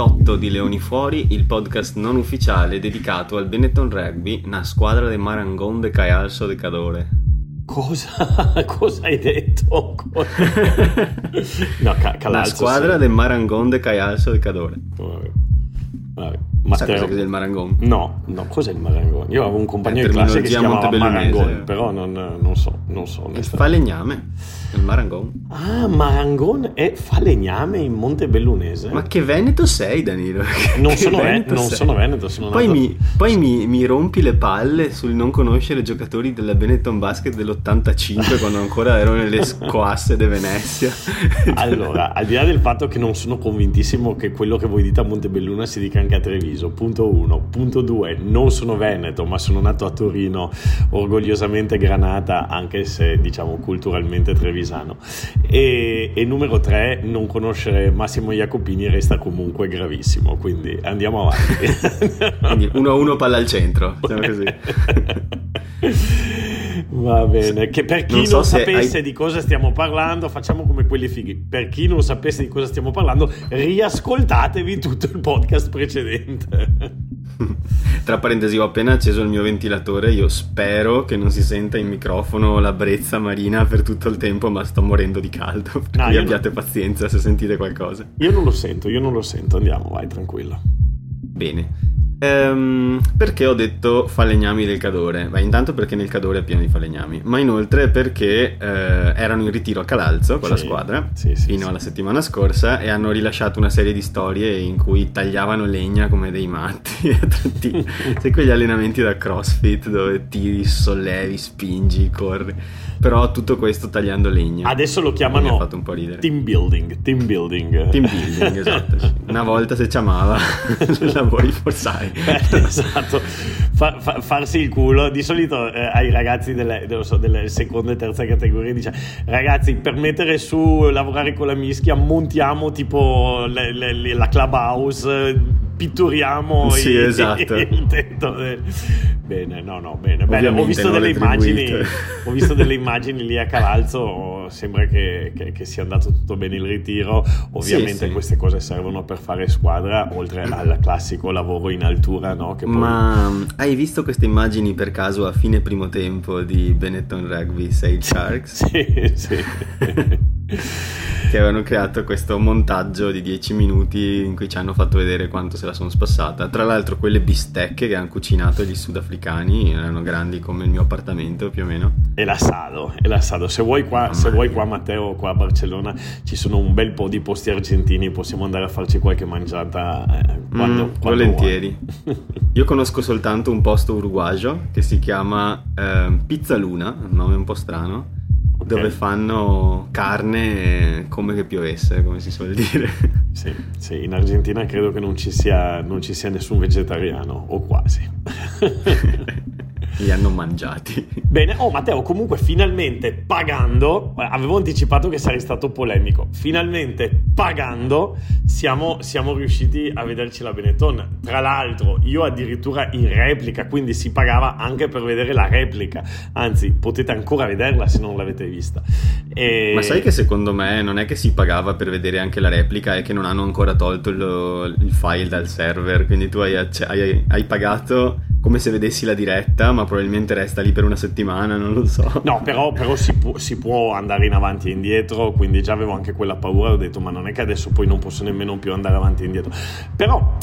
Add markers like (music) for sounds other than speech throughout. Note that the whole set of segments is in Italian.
Puntata 28 di Leoni Fuori, il podcast non ufficiale dedicato al Benetton Rugby, una squadra de Marangon de Caialso de Cadore. Cosa, (laughs) cosa hai detto? (laughs) no, ca- La squadra sì. del Marangon de Caialso de Cadore. Vabbè. Vabbè. Matteo. Sai cos'è il Marangon? No, no, cos'è il Marangon? Io avevo un compagno di classe che si chiamava Marangon, però non, non so, non so. Il falegname, il Marangon. Ah, Marangon è falegname in Montebellunese. Ma che veneto sei, Danilo? (laughs) Non, sono, veneto, non sono veneto, sono Poi, nato... mi, poi mi, mi, rompi le palle sul non conoscere giocatori della Benetton Basket dell'85 quando ancora ero nelle (laughs) squasse di Venezia. allora, al di là del fatto che non sono convintissimo che quello che voi dite a Montebelluna si dica anche a Treviso, punto 1. Punto 2, non sono veneto, ma sono nato a Torino, orgogliosamente granata, anche se diciamo culturalmente trevisano. E, e numero 3, non conoscere Massimo Jacopini resta comunque gravissimo, quindi andiamo avanti. (laughs) quindi 1-1 palla al centro, diciamo così. (laughs) Va bene, che per chi non, so non sapesse hai... di cosa stiamo parlando, facciamo come quelli fighi. Per chi non sapesse di cosa stiamo parlando, riascoltatevi tutto il podcast precedente. (laughs) Tra parentesi, ho appena acceso il mio ventilatore. Io spero che non si senta in microfono la brezza marina per tutto il tempo, ma sto morendo di caldo. Per no, cui abbiate non... pazienza se sentite qualcosa. Io non lo sento, io non lo sento. Andiamo, vai, tranquillo. Bene. Ehm, perché ho detto falegnami del Cadore? Beh, intanto perché nel Cadore è pieno di falegnami, ma inoltre perché eh, erano in ritiro a Calalzo con sì, la squadra sì, sì, fino alla settimana scorsa e hanno rilasciato una serie di storie in cui tagliavano legna come dei matti. (laughs) Sai (laughs) quegli allenamenti da CrossFit dove tiri, sollevi, spingi, corri però tutto questo tagliando legna. Adesso lo chiamano team building, team building. Team building, esatto. (laughs) Una volta se chiamava lavori forzati. (laughs) Esatto, fa, fa, farsi il culo. Di solito eh, ai ragazzi delle, so, delle, seconda e terza categoria dice ragazzi per mettere su lavorare con la mischia montiamo tipo le, le, la clubhouse pitturiamo (laughs) sì, il, esatto. il tetto. Del... Bene, no, no, bene. bene. Ho, visto delle immagini, ho visto delle immagini lì a Calalzo, sembra che, che, che, sia andato tutto bene il ritiro. Ovviamente sì, sì. queste cose servono per fare squadra, oltre al classico lavoro in altura. No? Poi... Ma hai visto queste immagini per caso a fine primo tempo di Benetton Rugby Sage Sharks? sì, sì. (laughs) che avevano creato questo montaggio di 10 minuti in cui ci hanno fatto vedere quanto se la sono spassata. Tra l'altro quelle bistecche che hanno cucinato gli sudafricani erano grandi come il mio appartamento più o meno. E l'assado, e l'assado. Se vuoi qua, se vuoi qua Matteo, qua a Barcellona ci sono un bel po' di posti argentini, possiamo andare a farci qualche mangiata eh, quando, mm, quando volentieri. Io conosco soltanto un posto uruguagio che si chiama eh, Pizza Luna, un nome un po' strano dove fanno carne come che piovesse, come si suol dire. (laughs) Sì, sì, in Argentina credo che non ci sia, non ci sia nessun vegetariano, o quasi. (laughs) li hanno mangiati. (laughs) Bene, oh Matteo, comunque finalmente pagando, avevo anticipato che sarei stato polemico, finalmente pagando siamo, siamo riusciti a vederci la Benetton. Tra l'altro io addirittura in replica, quindi si pagava anche per vedere la replica, anzi potete ancora vederla se non l'avete vista. E... Ma sai che secondo me non è che si pagava per vedere anche la replica, è che non hanno ancora tolto il, il file dal server, quindi tu hai, hai, hai pagato come se vedessi la diretta, ma probabilmente resta lì per una settimana, non lo so. No, però, però si, può, si, può, andare in avanti e indietro, quindi già avevo anche quella paura, ho detto ma non è che adesso poi non posso nemmeno più andare avanti e indietro. Però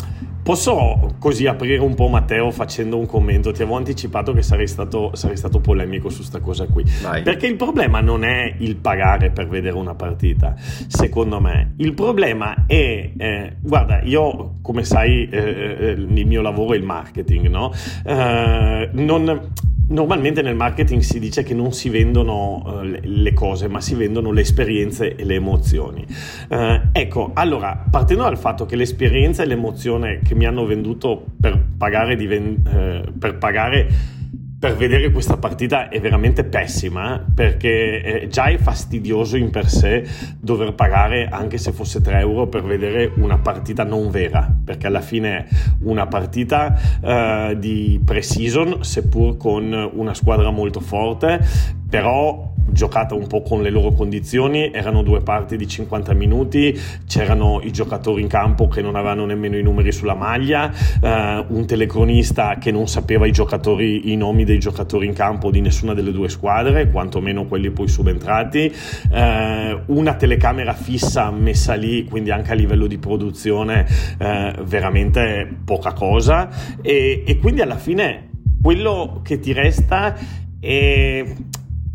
Posso così aprire un po' Matteo facendo un commento? Ti avevo anticipato che sarei stato, sarei stato polemico su questa cosa qui. Vai. Perché il problema non è il pagare per vedere una partita, secondo me. Il problema è, eh, guarda, io come sai eh, eh il mio lavoro è il marketing, no? Eh, non Normalmente nel marketing si dice che non si vendono uh, le cose, ma si vendono le esperienze e le emozioni. Uh, ecco, allora, partendo dal fatto che l'esperienza e l'emozione che mi hanno venduto per pagare, diven- uh, per pagare per vedere questa partita è veramente pessima perché eh, già è fastidioso in per sé dover pagare anche se fosse 3 euro per vedere una partita non vera perché alla fine è una partita uh, di pre-season seppur con una squadra molto forte però giocata un po' con le loro condizioni, erano due parti di 50 minuti, c'erano i giocatori in campo che non avevano nemmeno i numeri sulla maglia, eh, un telecronista che non sapeva i giocatori, i nomi dei giocatori in campo di nessuna delle due squadre, quantomeno quelli poi subentrati, eh, una telecamera fissa messa lì, quindi anche a livello di produzione eh, veramente poca cosa. E, e quindi alla fine quello che ti resta è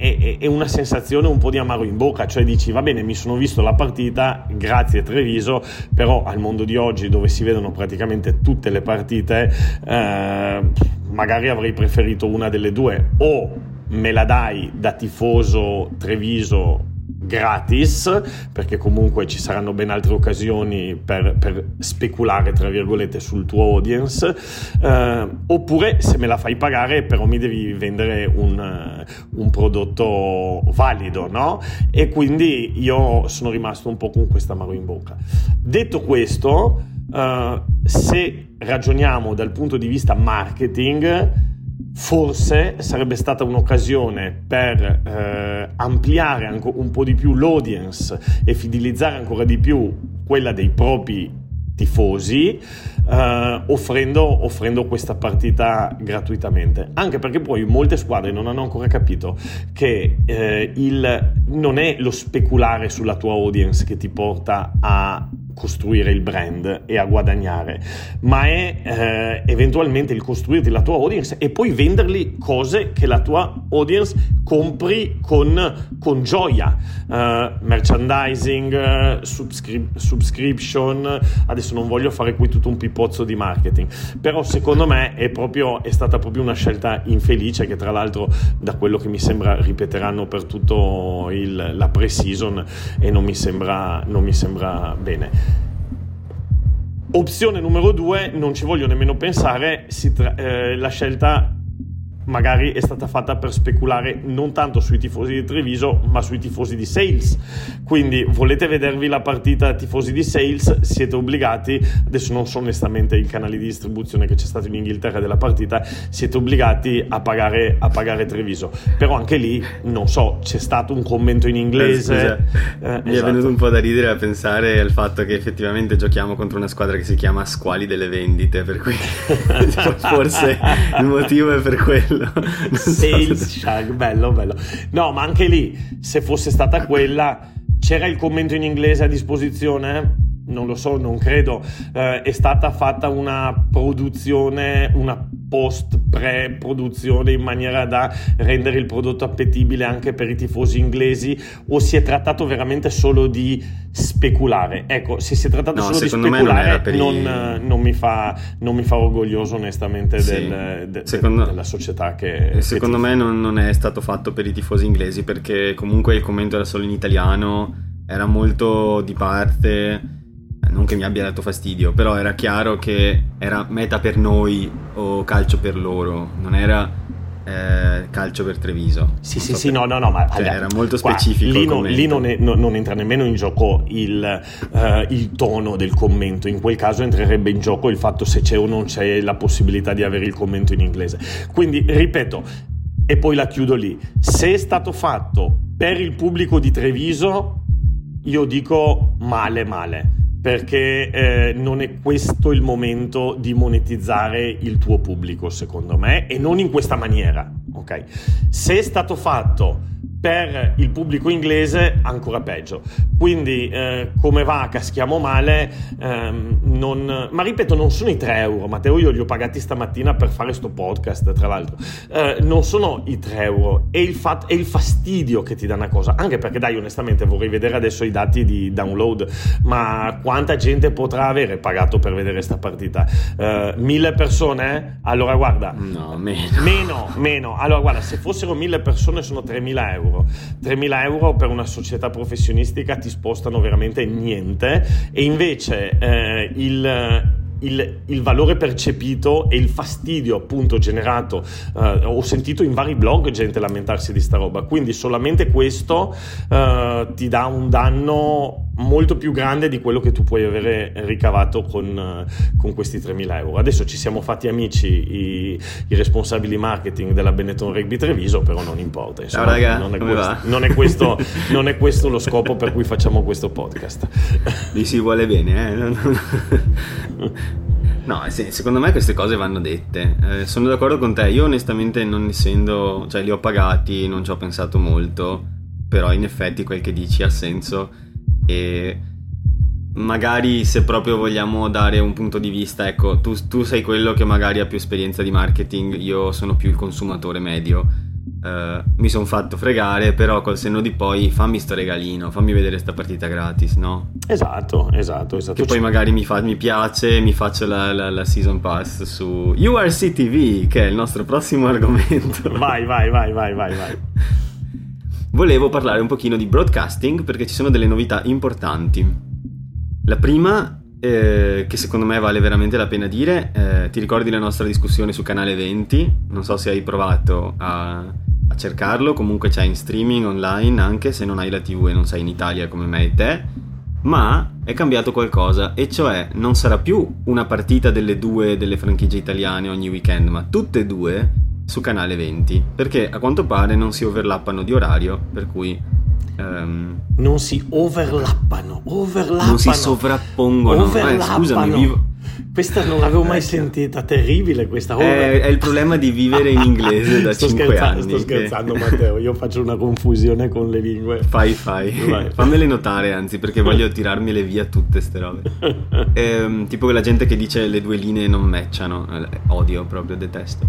è, è, una sensazione un po' di amaro in bocca, cioè dici va bene mi sono visto la partita, grazie Treviso, però al mondo di oggi dove si vedono praticamente tutte le partite, eh, magari avrei preferito una delle due, o me la dai da tifoso Treviso gratis, perché comunque ci saranno ben altre occasioni per, per speculare, tra virgolette, sul tuo audience, eh, oppure se me la fai pagare però mi devi vendere un, un prodotto valido, no? E quindi io sono rimasto un po' con questa amaro in bocca. Detto questo, eh, se ragioniamo dal punto di vista marketing, forse sarebbe stata un'occasione per eh, ampliare un po' di più l'audience e fidelizzare ancora di più quella dei propri tifosi eh, offrendo, offrendo, questa partita gratuitamente. Anche perché poi molte squadre non hanno ancora capito che eh, il, non è lo speculare sulla tua audience che ti porta a costruire il brand e a guadagnare, ma è eh, eventualmente il costruirti la tua audience e poi vendergli cose che la tua audience compri con, con gioia, uh, merchandising, uh, subscri- subscription, adesso non voglio fare qui tutto un pipozzo di marketing, però secondo me è, proprio, è stata proprio una scelta infelice che tra l'altro da quello che mi sembra ripeteranno per tutto il, la pre-season e non mi sembra, non mi sembra bene. Opzione numero due, non ci voglio nemmeno pensare, tra- eh, la scelta magari è stata fatta per speculare non tanto sui tifosi di Treviso ma sui tifosi di Sales. Quindi volete vedervi la partita tifosi di Sales? Siete obbligati. Adesso non so onestamente il canale di distribuzione che c'è stato in Inghilterra della partita. Siete obbligati a pagare, a pagare Treviso. Però anche lì non so c'è stato un commento in inglese. Eh, eh, mi esatto. è venuto un po' da ridere a pensare al fatto che effettivamente giochiamo contro una squadra che si chiama Squali delle Vendite per cui (laughs) forse il motivo è per quello quello. (laughs) Sales Shark, bello, bello. No, ma anche lì, se fosse stata quella, c'era il commento in inglese a disposizione? Non lo so, non credo. Eh, è stata fatta una produzione, una post pre-produzione in maniera da rendere il prodotto appetibile anche per i tifosi inglesi o si è trattato veramente solo di speculare? Ecco, se si è trattato no, solo di speculare non, non, non, mi fa, non, mi fa, orgoglioso onestamente sì. del, de, secondo, della società che... Secondo che me non, è stato fatto per i tifosi inglesi perché comunque il commento era solo in italiano, era molto di parte non che mi abbia dato fastidio, però era chiaro che era meta per noi o calcio per loro, non era eh, calcio per Treviso. Sì, sì, so sì, per... no, no, no, ma cioè, era molto specifico. Lì, non, lì non, è, no, non, entra nemmeno in gioco il, uh, il, tono del commento, in quel caso entrerebbe in gioco il fatto se c'è o non c'è la possibilità di avere il commento in inglese. Quindi, ripeto, e poi la chiudo lì, se è stato fatto per il pubblico di Treviso, io dico male, male perché eh, non è questo il momento di monetizzare il tuo pubblico, secondo me, e non in questa maniera. Ok? Se è stato fatto per il pubblico inglese ancora peggio. Quindi eh, come va, caschiamo male, ehm, non... ma ripeto, non sono i 3 euro, Matteo io li ho pagati stamattina per fare sto podcast, tra l'altro, eh, non sono i 3 euro, è il, fat- è il fastidio che ti dà una cosa, anche perché dai, onestamente vorrei vedere adesso i dati di download, ma quanta gente potrà avere pagato per vedere questa partita? Eh, mille persone? Allora guarda, no, meno. meno, meno, allora guarda, se fossero mille persone sono 3.000 euro euro. 3.000 euro per una società professionistica ti spostano veramente niente e invece eh, il il, il, valore percepito e il fastidio appunto generato eh, ho sentito in vari blog gente lamentarsi di sta roba quindi solamente questo eh, ti dà un danno molto più grande di quello che tu puoi avere ricavato con, con questi 3.000 euro. Adesso ci siamo fatti amici i, i responsabili marketing della Benetton Rugby Treviso, però non importa. Insomma, Ciao raga, non è, questo, non, è questo, (laughs) non è, questo, lo scopo per cui facciamo questo podcast. Lì si vuole bene, eh? (laughs) No, secondo me queste cose vanno dette. Eh, sono d'accordo con te. Io onestamente non essendo, cioè li ho pagati, non ci ho pensato molto, però in effetti quel che dici ha senso e magari se proprio vogliamo dare un punto di vista, ecco, tu, tu sei quello che magari ha più esperienza di marketing, io sono più il consumatore medio Uh, mi sono fatto fregare, però col senno di poi fammi sto regalino, fammi vedere sta partita gratis, no? Esatto, esatto, esatto. Che poi magari mi, fa, mi piace, mi faccio la, la, la, season pass su URC TV, che è il nostro prossimo argomento. (laughs) Vai, vai, vai, vai, vai, vai. Volevo parlare un pochino di broadcasting perché ci sono delle novità importanti. La prima eh, che secondo me vale veramente la pena dire. Eh, ti ricordi la nostra discussione su Canale 20? Non so se hai provato a, a cercarlo, comunque c'è in streaming online anche se non hai la TV e non sei in Italia come me e te. Ma è cambiato qualcosa, e cioè non sarà più una partita delle due delle franchigie italiane ogni weekend, ma tutte e due su canale 20. Perché a quanto pare non si overlappano di orario, per cui Um, non si overlappano, overlappano. Non si sovrappongono. Eh, scusami, vivo. Questa non l'avevo mai sentita, terribile questa cosa. È, è, il problema di vivere in inglese da (laughs) 5 anni. Sto scherzando, che... Matteo. Io faccio una confusione con le lingue. Fai, fai. Vai. Fammele notare, anzi, perché voglio tirarmele via tutte ste robe. ehm, tipo quella gente che dice le due linee non matchano. Eh, odio proprio, detesto.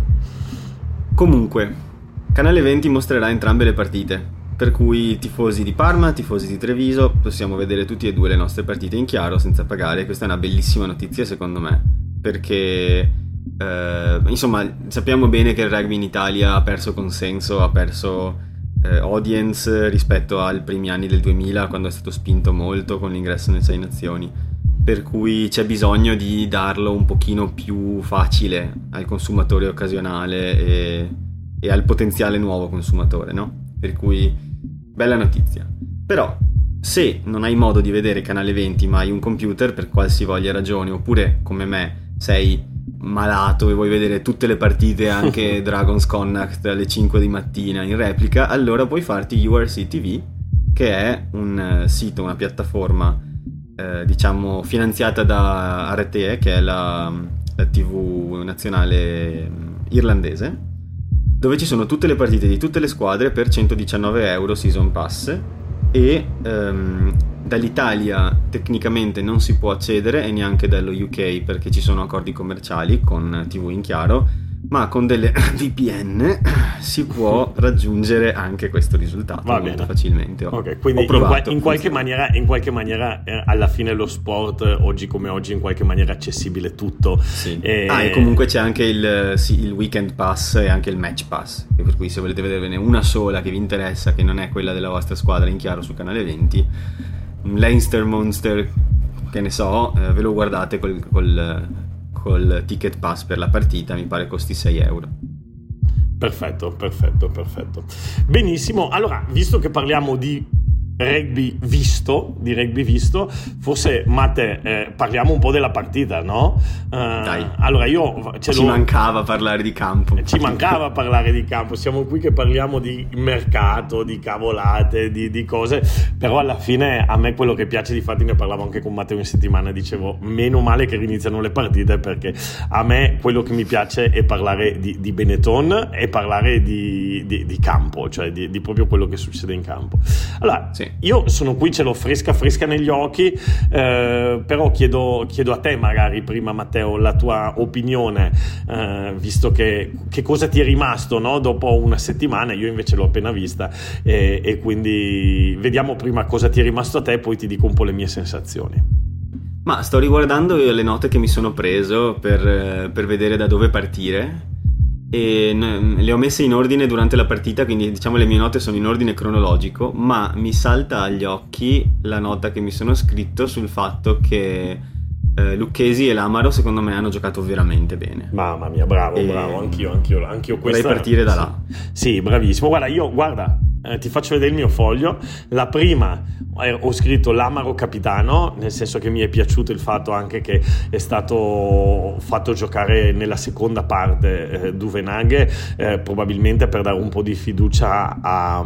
Comunque, Canale 20 mostrerà entrambe le partite per cui tifosi di Parma, tifosi di Treviso, possiamo vedere tutti e due le nostre partite in chiaro senza pagare. Questa è una bellissima notizia secondo me, perché eh, insomma sappiamo bene che il rugby in Italia ha perso consenso, ha perso eh, audience rispetto ai primi anni del 2000 quando è stato spinto molto con l'ingresso nelle Sei Nazioni. Per cui c'è bisogno di darlo un pochino più facile al consumatore occasionale e, e al potenziale nuovo consumatore, no? Per cui, bella notizia. Però, se non hai modo di vedere Canale 20 ma hai un computer per qualsivoglia ragione, oppure come me sei malato e vuoi vedere tutte le partite, anche (laughs) Dragon's Connacht alle 5 di mattina in replica, allora puoi farti URC TV, che è un eh, sito, una piattaforma, eh, diciamo, finanziata da RTE, che è la, la TV nazionale mm, irlandese dove ci sono tutte le partite di tutte le squadre per 119 euro season pass e um, dall'Italia tecnicamente non si può accedere e neanche dallo UK perché ci sono accordi commerciali con TV in chiaro ma con delle (laughs) VPN si può raggiungere anche questo risultato Va molto bene. facilmente. Ok, quindi provato, in, in, qualche maniera, in, qualche maniera, eh, alla fine lo sport oggi come oggi in qualche maniera accessibile tutto. Sì. E... Ah, e comunque c'è anche il, sì, il, weekend pass e anche il match pass, per cui se volete vederne una sola che vi interessa, che non è quella della vostra squadra in chiaro su canale 20, un Leinster Monster, che ne so, eh, ve lo guardate col, col col ticket pass per la partita, mi pare costi 6 euro. Perfetto, perfetto, perfetto. Benissimo, allora, visto che parliamo di rugby visto, di rugby visto, forse Matte eh, parliamo un po' della partita, no? Uh, Dai. Allora io... ci lo... mancava parlare di campo. Ci mancava parlare di campo, siamo qui che parliamo di mercato, di cavolate, di, di, cose, però alla fine a me quello che piace, di fatti ne parlavo anche con Matteo in settimana, dicevo meno male che riniziano le partite perché a me quello che mi piace è parlare di, di Benetton e parlare di, di campo, cioè di, proprio quello che succede in campo. Allora, sì. Io sono qui, ce l'ho fresca fresca negli occhi, eh, però chiedo, chiedo, a te magari prima Matteo la tua opinione, eh, visto che, che, cosa ti è rimasto no? dopo una settimana, io invece l'ho appena vista e, e quindi vediamo prima cosa ti è rimasto a te, poi ti dico un po' le mie sensazioni. Ma sto riguardando le note che mi sono preso per, per vedere da dove partire e le ho messe in ordine durante la partita, quindi diciamo le mie note sono in ordine cronologico, ma mi salta agli occhi la nota che mi sono scritto sul fatto che eh, Lucchesi e Lamaro secondo me hanno giocato veramente bene. Mamma mia, bravo, e... bravo, anch'io, anch'io, anch'io questa... Vorrei partire da là. Sì, bravissimo. Guarda, io, guarda, eh, ti faccio vedere il mio foglio. La prima eh, ho scritto l'Amaro Capitano, nel senso che mi è piaciuto il fatto anche che è stato fatto giocare nella seconda parte eh, Duvenaghe, eh, probabilmente per dare un po' di fiducia a,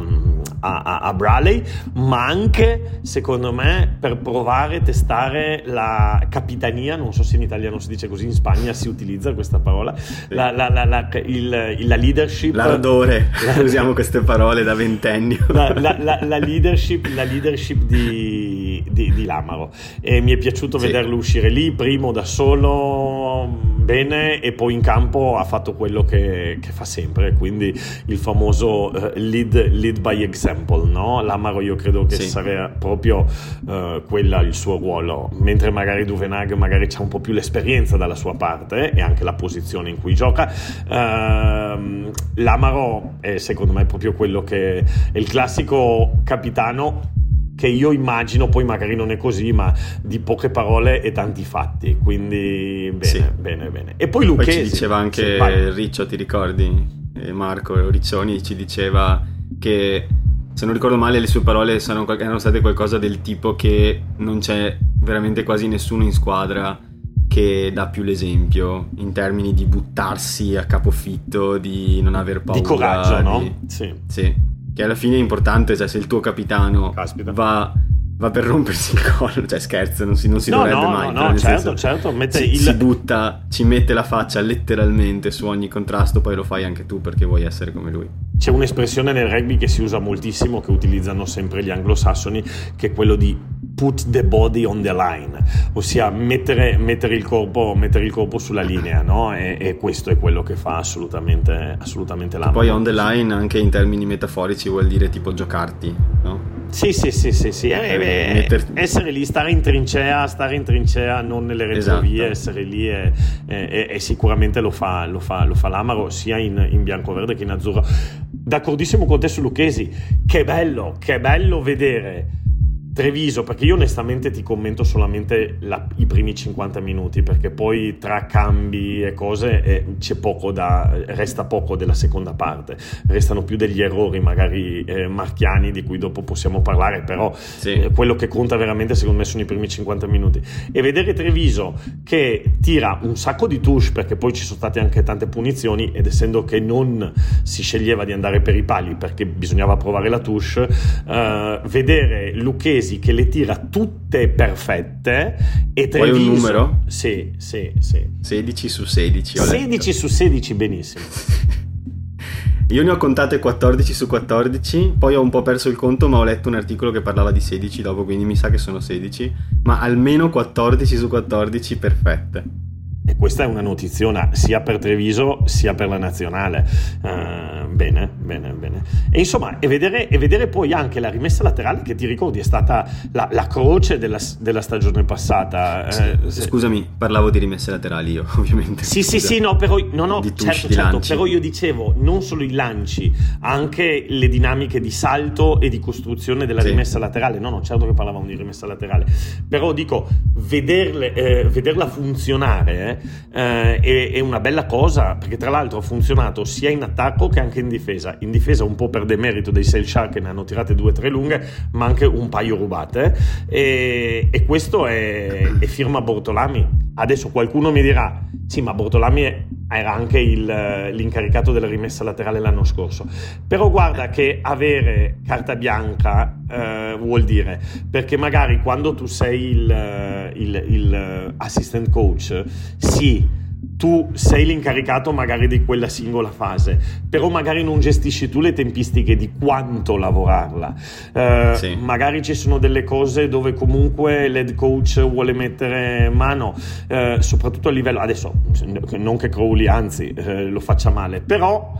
a, a, Bradley, ma anche secondo me per provare, testare la capitania, non so se in italiano si dice così, in Spagna si utilizza questa parola, la, la, la, il, la leadership. L'ardore, (laughs) usiamo queste parole da ventennio. La, leadership, la leadership di, di, di Lamaro e mi è piaciuto sì. vederlo uscire lì, primo da solo bene e poi in campo ha fatto quello che, che fa sempre, quindi il famoso uh, lead, lead, by example, no? L'Amaro io credo che sì. sarà proprio uh, quella il suo ruolo, mentre magari Duvenag magari c'ha un po' più l'esperienza dalla sua parte e anche la posizione in cui gioca. Uh, L'Amaro è secondo me proprio quello che è il classico capitano che io immagino, poi magari non è così, ma di poche parole e tanti fatti. Quindi bene, sì. bene, bene. E poi. Poi ci diceva anche sì, Riccio, ti ricordi? Marco Riccioni ci diceva che se non ricordo male le sue parole erano state qualcosa del tipo che non c'è veramente quasi nessuno in squadra che dà più l'esempio in termini di buttarsi a capofitto, di non aver paura. Di coraggio, di... no? Sì. Sì che alla fine è importante, cioè se il tuo capitano va, va, per rompersi il collo, cioè scherzo, non si, non si no, dovrebbe no, mai. No, no, certo, certo, si, il... si, butta, ci mette la faccia letteralmente su ogni contrasto, poi lo fai anche tu perché vuoi essere come lui. C'è un'espressione nel rugby che si usa moltissimo, che utilizzano sempre gli anglosassoni, che è quello di put the body on the line, ossia mettere, mettere, il, corpo, mettere il, corpo, sulla linea, no? e, e, questo è quello che fa assolutamente, assolutamente l'amo. Poi on the line anche in termini metaforici vuol dire tipo giocarti, no? Sì, sì, sì, sì, sì. Eh, eh, Metter... essere lì, stare in trincea, stare in trincea, non nelle retrovie, esatto. essere lì e, e, e, sicuramente lo fa, lo fa, lo fa l'Amaro sia in, in bianco-verde che in azzurro. D'accordissimo con te su Lucchesi, che bello, che bello vedere Treviso, perché io onestamente ti commento solamente la, i primi 50 minuti, perché poi tra cambi e cose eh, c'è poco da, resta poco della seconda parte, restano più degli errori magari eh, marchiani di cui dopo possiamo parlare, però sì. eh, quello che conta veramente secondo me sono i primi 50 minuti. E vedere Treviso che tira un sacco di touche, perché poi ci sono state anche tante punizioni, ed essendo che non si sceglieva di andare per i pali perché bisognava provare la touche, eh, vedere Lucchesi Udinesi che le tira tutte perfette e Treviso... Vuoi un numero? Sì, sì, sì. 16 su 16. 16 su 16, benissimo. (laughs) Io ne ho contate 14 su 14, poi ho un po' perso il conto, ma ho letto un articolo che parlava di 16 dopo, quindi mi sa che sono 16, ma almeno 14 su 14 perfette. E questa è una notiziona sia per Treviso sia per la nazionale. Uh, bene, bene, bene. E insomma, e vedere, e vedere, poi anche la rimessa laterale che ti ricordi è stata la, la croce della, della, stagione passata. Eh, Scusami, parlavo di rimesse laterali io, (laughs) ovviamente. Sì, Scusa. sì, sì, no, però, no, no, certo, certo, però io dicevo non solo i lanci, anche le dinamiche di salto e di costruzione della sì. rimessa laterale. No, no, certo che parlavamo di rimessa laterale. Però dico, vederle, eh, vederla funzionare eh, è, è, una bella cosa perché tra l'altro ha funzionato sia in attacco che anche in difesa. In difesa un po' per demerito dei Sail Shark che ne hanno tirate due o tre lunghe, ma anche un paio rubate. E, e questo è, è firma Bortolami. Adesso qualcuno mi dirà, sì, ma Bortolami era anche il, l'incaricato della rimessa laterale l'anno scorso. Però guarda che avere carta bianca eh, vuol dire, perché magari quando tu sei il, il, il assistant coach, sì, tu sei l'incaricato magari di quella singola fase, però magari non gestisci tu le tempistiche di quanto lavorarla. Eh, sì. Magari ci sono delle cose dove comunque l'head coach vuole mettere mano, eh, soprattutto a livello adesso, non che Crowley, anzi, eh, lo faccia male, però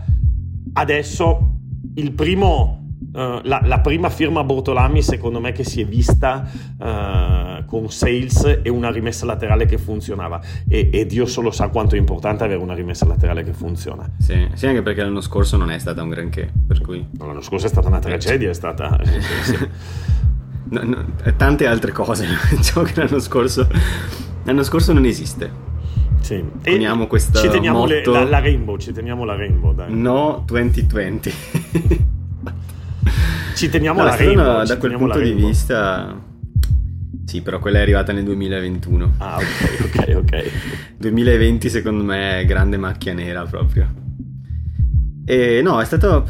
adesso il primo Uh, la, la, prima firma Bortolami secondo me che si è vista uh, con sales e una rimessa laterale che funzionava e, e, Dio solo sa quanto è importante avere una rimessa laterale che funziona sì, sì anche perché l'anno scorso non è stata un granché per cui... l'anno scorso è stata una tragedia è stata sì, sì, (laughs) no, no, tante altre cose (laughs) ciò che l'anno scorso l'anno scorso non esiste sì. Poniamo questa ci teniamo le, la, la, rainbow ci teniamo la rainbow dai. no 2020 ci teniamo no, la Rainbow. Da quel punto di vista... Sì, però quella è arrivata nel 2021. Ah, ok, ok, ok. (laughs) 2020 secondo me è grande macchia nera proprio. E no, è stato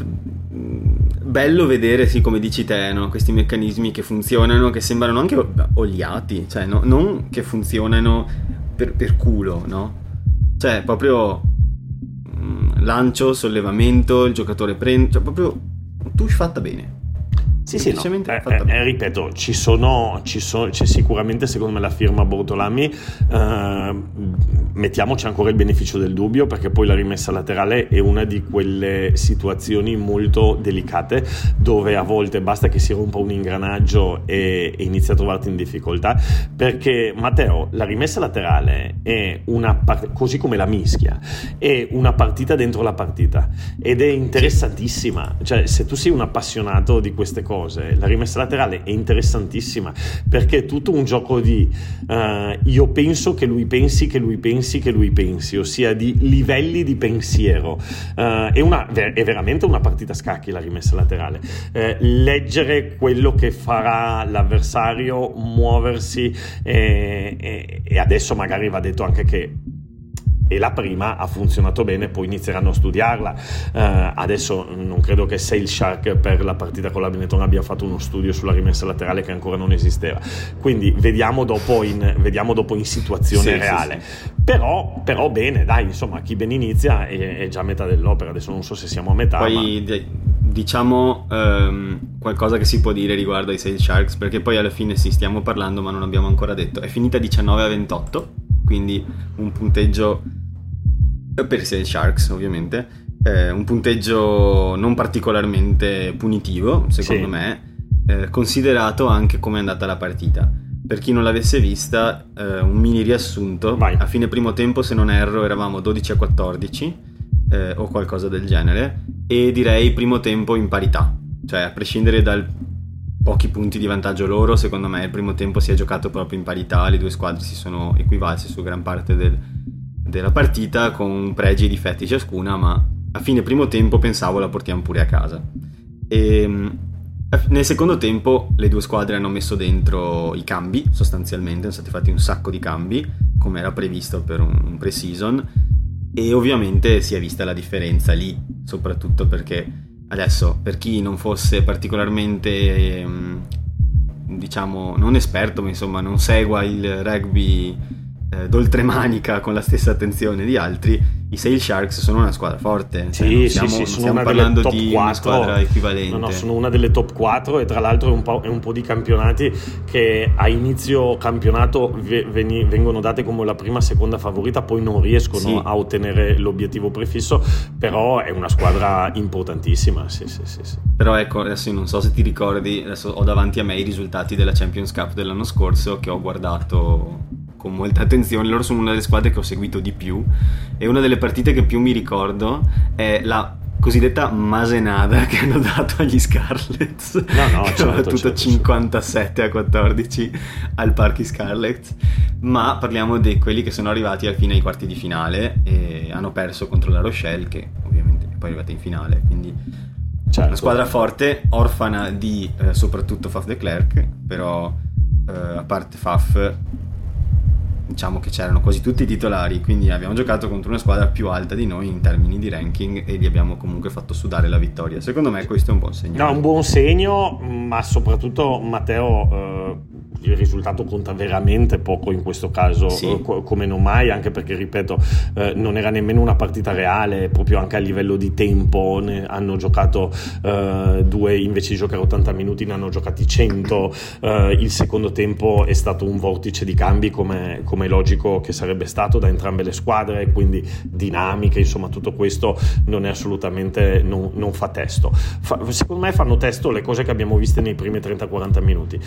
bello vedere, sì, come dici te, no? questi meccanismi che funzionano, che sembrano anche oliati, cioè no? non che funzionano per, per culo, no? Cioè, proprio mh, mm, lancio, sollevamento, il giocatore prende, cioè proprio touch fatta bene. Sì, sì, no. eh, eh, ripeto, ci sono, ci sono, c'è sicuramente secondo me la firma Bortolami, eh, mettiamoci ancora il beneficio del dubbio perché poi la rimessa laterale è una di quelle situazioni molto delicate dove a volte basta che si rompa un ingranaggio e, e inizi a trovarti in difficoltà perché Matteo, la rimessa laterale è una part- così come la mischia, è una partita dentro la partita ed è interessantissima, cioè se tu sei un appassionato di queste cose cose. La rimessa laterale è interessantissima perché è tutto un gioco di uh, io penso che lui pensi, che lui pensi, che lui pensi, ossia di livelli di pensiero. Uh, è, una, è, veramente una partita a scacchi la rimessa laterale. Uh, leggere quello che farà l'avversario, muoversi e, e, e adesso magari va detto anche che e la prima ha funzionato bene, poi inizieranno a studiarla. Uh, adesso non credo che Sale Shark per la partita con la Benetton abbia fatto uno studio sulla rimessa laterale che ancora non esisteva. Quindi vediamo dopo in, vediamo dopo in situazione sì, reale. Sì, sì. Però, però, bene, dai, insomma, chi ben inizia è, è, già a metà dell'opera. Adesso non so se siamo a metà. Poi ma... diciamo um, qualcosa che si può dire riguardo ai Sale Sharks, perché poi alla fine sì, stiamo parlando, ma non abbiamo ancora detto. È finita 19 a 28, quindi un punteggio per i Sharks ovviamente, eh, un punteggio non particolarmente punitivo, secondo sì. me, eh, considerato anche come è andata la partita. Per chi non l'avesse vista, eh, un mini riassunto. Vai. A fine primo tempo, se non erro, eravamo 12 a 14 eh, o qualcosa del genere. E direi primo tempo in parità. Cioè, a prescindere dal pochi punti di vantaggio loro, secondo me il primo tempo si è giocato proprio in parità, le due squadre si sono equivalse su gran parte del, della partita con pregi e difetti ciascuna, ma a fine primo tempo pensavo la portiamo pure a casa. E ehm, nel secondo tempo le due squadre hanno messo dentro i cambi, sostanzialmente, sono stati fatti un sacco di cambi, come era previsto per un pre-season, e ovviamente si è vista la differenza lì, soprattutto perché adesso, per chi non fosse particolarmente, ehm, diciamo, non esperto, ma insomma non segua il rugby eh, d'oltremanica con la stessa attenzione di altri, i Sail Sharks sono una squadra forte. Sì, cioè, sì, stiamo, sì, sono stiamo parlando di 4. una squadra equivalente. No, no, sono una delle top 4 e tra l'altro è un po', è un po di campionati che a inizio campionato veni, vengono date come la prima, seconda favorita, poi non riescono sì. a ottenere l'obiettivo prefisso, però è una squadra importantissima. Sì, sì, sì, sì. Però ecco, adesso non so se ti ricordi, adesso ho davanti a me i risultati della Champions Cup dell'anno scorso che ho guardato con molta attenzione. Loro sono una delle squadre che ho seguito di più e una delle partite che più mi ricordo è la cosiddetta masenada (laughs) che hanno dato agli Scarlets no, no, che certo, battuto certo, 57 a 14 al Parchi Scarlets ma parliamo di quelli che sono arrivati al fine ai quarti di finale e hanno perso contro la Rochelle che ovviamente è poi arrivata in finale quindi certo. una squadra forte orfana di eh, soprattutto Faf de Klerk però eh, a parte Faf diciamo che c'erano quasi tutti i titolari, quindi abbiamo giocato contro una squadra più alta di noi in termini di ranking e gli abbiamo comunque fatto sudare la vittoria. Secondo me questo è un buon segno. No, un buon segno, ma soprattutto Matteo eh, il risultato conta veramente poco in questo caso, sì. Eh, come non mai, anche perché, ripeto, eh, non era nemmeno una partita reale, proprio anche a livello di tempo, ne hanno giocato eh, due, invece di giocare 80 minuti ne hanno giocati 100, eh, il secondo tempo è stato un vortice di cambi come, come, logico che sarebbe stato da entrambe le squadre, quindi dinamiche, insomma tutto questo non è assolutamente, non, non fa testo. Fa, secondo me fanno testo le cose che abbiamo viste nei primi 30-40 minuti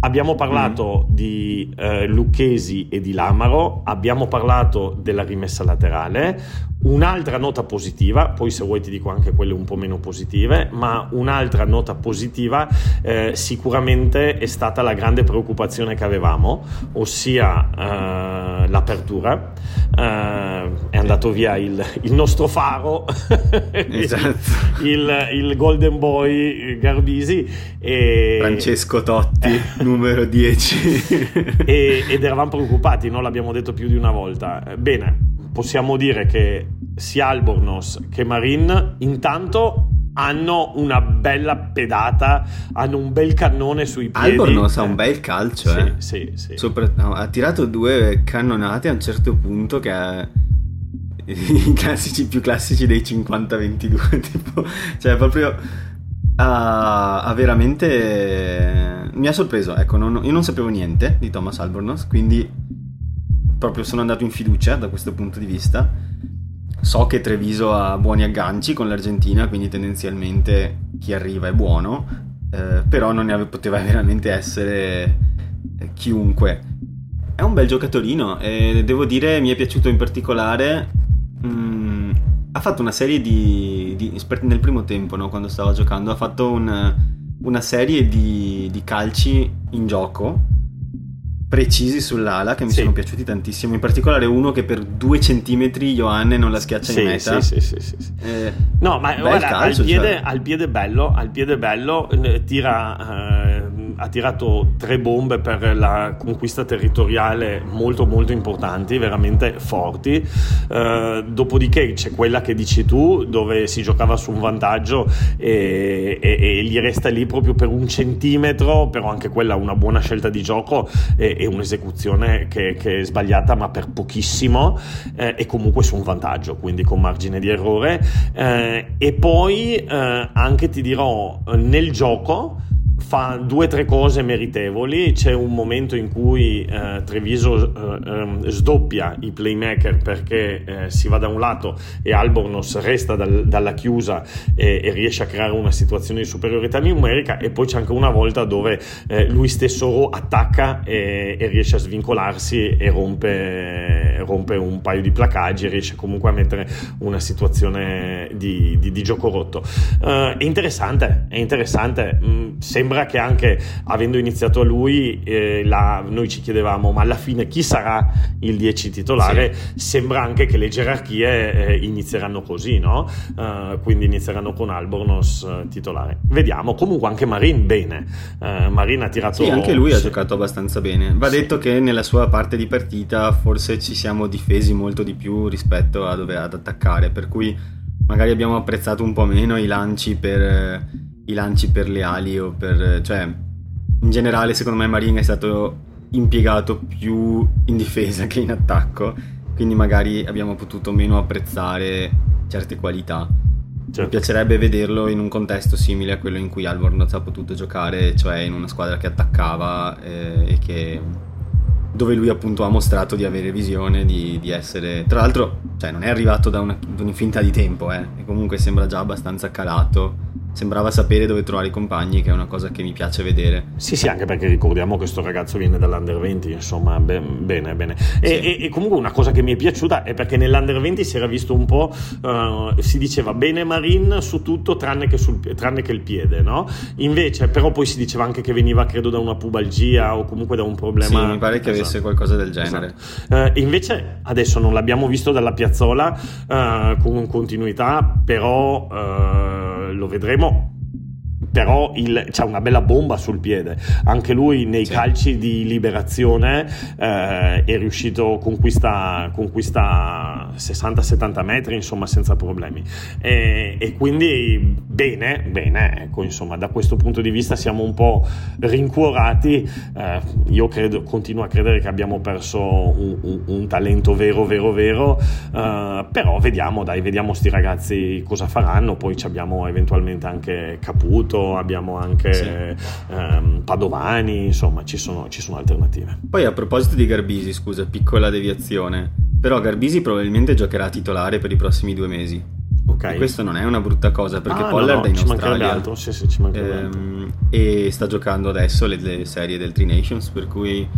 Abbiamo parlato mm. di eh, Lucchesi e di Lamaro, abbiamo parlato della rimessa laterale. Un'altra nota positiva, poi se vuoi ti dico anche quelle un po' meno positive, ma un'altra nota positiva eh, sicuramente è stata la grande preoccupazione che avevamo, ossia eh, l'apertura. Eh, è andato via il, il nostro faro, (laughs) esatto. il, il, Golden Boy Garbisi. E... Francesco Totti, (laughs) numero 10. (laughs) e, ed eravamo preoccupati, non l'abbiamo detto più di una volta. Bene, possiamo dire che sia Albornoz che Marin intanto hanno una bella pedata, hanno un bel cannone sui piedi. Albornoz ha un bel calcio, sì, eh. Sì, sì. Sopra, no, ha tirato due cannonate a un certo punto che ha (laughs) i classici più classici dei 50-22 (laughs) tipo cioè proprio ha, ha veramente mi ha sorpreso ecco non, io non sapevo niente di Thomas Albornoz quindi proprio sono andato in fiducia da questo punto di vista. So che Treviso ha buoni agganci con l'Argentina, quindi tendenzialmente chi arriva è buono, eh, però non ne poteva (laughs) veramente essere eh, chiunque. È un bel giocatorino e devo dire mi è piaciuto in particolare. Mm, ha fatto una serie di, di, nel primo tempo, no, quando stava giocando, ha fatto un, una serie di, di calci in gioco precisi sull'ala che mi sì. sono piaciuti tantissimo, in particolare uno che per due centimetri Ioanne non la schiaccia sì, in meta. Sì, sì, sì, sì. Eh, no, ma guarda, calcio, al, piede, cioè. al, piede, bello, al piede bello tira... Eh, ha tirato tre bombe per la conquista territoriale molto molto importanti, veramente forti. Uh, dopodiché c'è quella che dici tu, dove si giocava su un vantaggio e, e, e, gli resta lì proprio per un centimetro, però anche quella una buona scelta di gioco e, e un'esecuzione che, che, è sbagliata ma per pochissimo eh, e comunque su un vantaggio, quindi con margine di errore. Eh, e poi eh, anche ti dirò nel gioco fa due o tre cose meritevoli. C'è un momento in cui eh, Treviso eh, eh, sdoppia i playmaker perché eh, si va da un lato e Albornoz resta dal, dalla chiusa e, e, riesce a creare una situazione di superiorità numerica. E poi c'è anche una volta dove eh, lui stesso attacca e, e, riesce a svincolarsi e rompe, rompe, un paio di placaggi riesce comunque a mettere una situazione di, di, di gioco rotto. Uh, è interessante, è interessante. Mm, sembra sembra che anche avendo iniziato lui, eh, la, noi ci chiedevamo ma alla fine chi sarà il 10 titolare? Sì. Sembra anche che le gerarchie eh, inizieranno così, no? Uh, quindi inizieranno con Albornoz uh, titolare. Vediamo, comunque anche Marin bene. Uh, Marin ha tirato... Sì, anche lui sì. ha giocato abbastanza bene. Va sì. detto che nella sua parte di partita forse ci siamo difesi molto di più rispetto a dove ad attaccare, per cui magari abbiamo apprezzato un po' meno i lanci per i lanci per le ali o per... cioè in generale secondo me Marin è stato impiegato più in difesa che in attacco quindi magari abbiamo potuto meno apprezzare certe qualità certo. mi piacerebbe vederlo in un contesto simile a quello in cui Albornoz ha potuto giocare cioè in una squadra che attaccava eh, e che dove lui appunto ha mostrato di avere visione, di, di essere... Tra l'altro, cioè, non è arrivato da, una, da un'infinità di tempo, eh, e comunque sembra già abbastanza calato sembrava sapere dove trovare i compagni, che è una cosa che mi piace vedere. Sì, sì, anche perché ricordiamo che questo ragazzo viene dall'Under 20, insomma, be- bene, bene. E, sì. e, e, comunque una cosa che mi è piaciuta è perché nell'Under 20 si era visto un po', uh, si diceva bene Marin su tutto tranne che, sul, tranne che, il piede, no? Invece, però poi si diceva anche che veniva, credo, da una pubalgia o comunque da un problema. Sì, mi pare che esatto. avesse qualcosa del genere. Esatto. Uh, invece, adesso non l'abbiamo visto dalla piazzola uh, con continuità, però lo vedremo però c'ha una bella bomba sul piede. Anche lui nei sì. calci di liberazione eh, è riuscito con questa, con questa 60-70 metri, insomma, senza problemi. E, e, quindi bene, bene, ecco, insomma, da questo punto di vista siamo un po' rincuorati. Eh, io credo, continuo a credere che abbiamo perso un, un, un talento vero, vero, vero, eh, però vediamo, dai, vediamo sti ragazzi cosa faranno. Poi abbiamo eventualmente anche Caputo abbiamo anche sì. ehm, Padovani, insomma ci sono, ci sono alternative. Poi a proposito di Garbisi, scusa, piccola deviazione, però Garbisi probabilmente giocherà titolare per i prossimi due mesi. Okay. E questo non è una brutta cosa perché ah, Pollard no, no, è in Australia altro. Sì, sì, ci ehm, e sta giocando adesso le, le, serie del Tri Nations per cui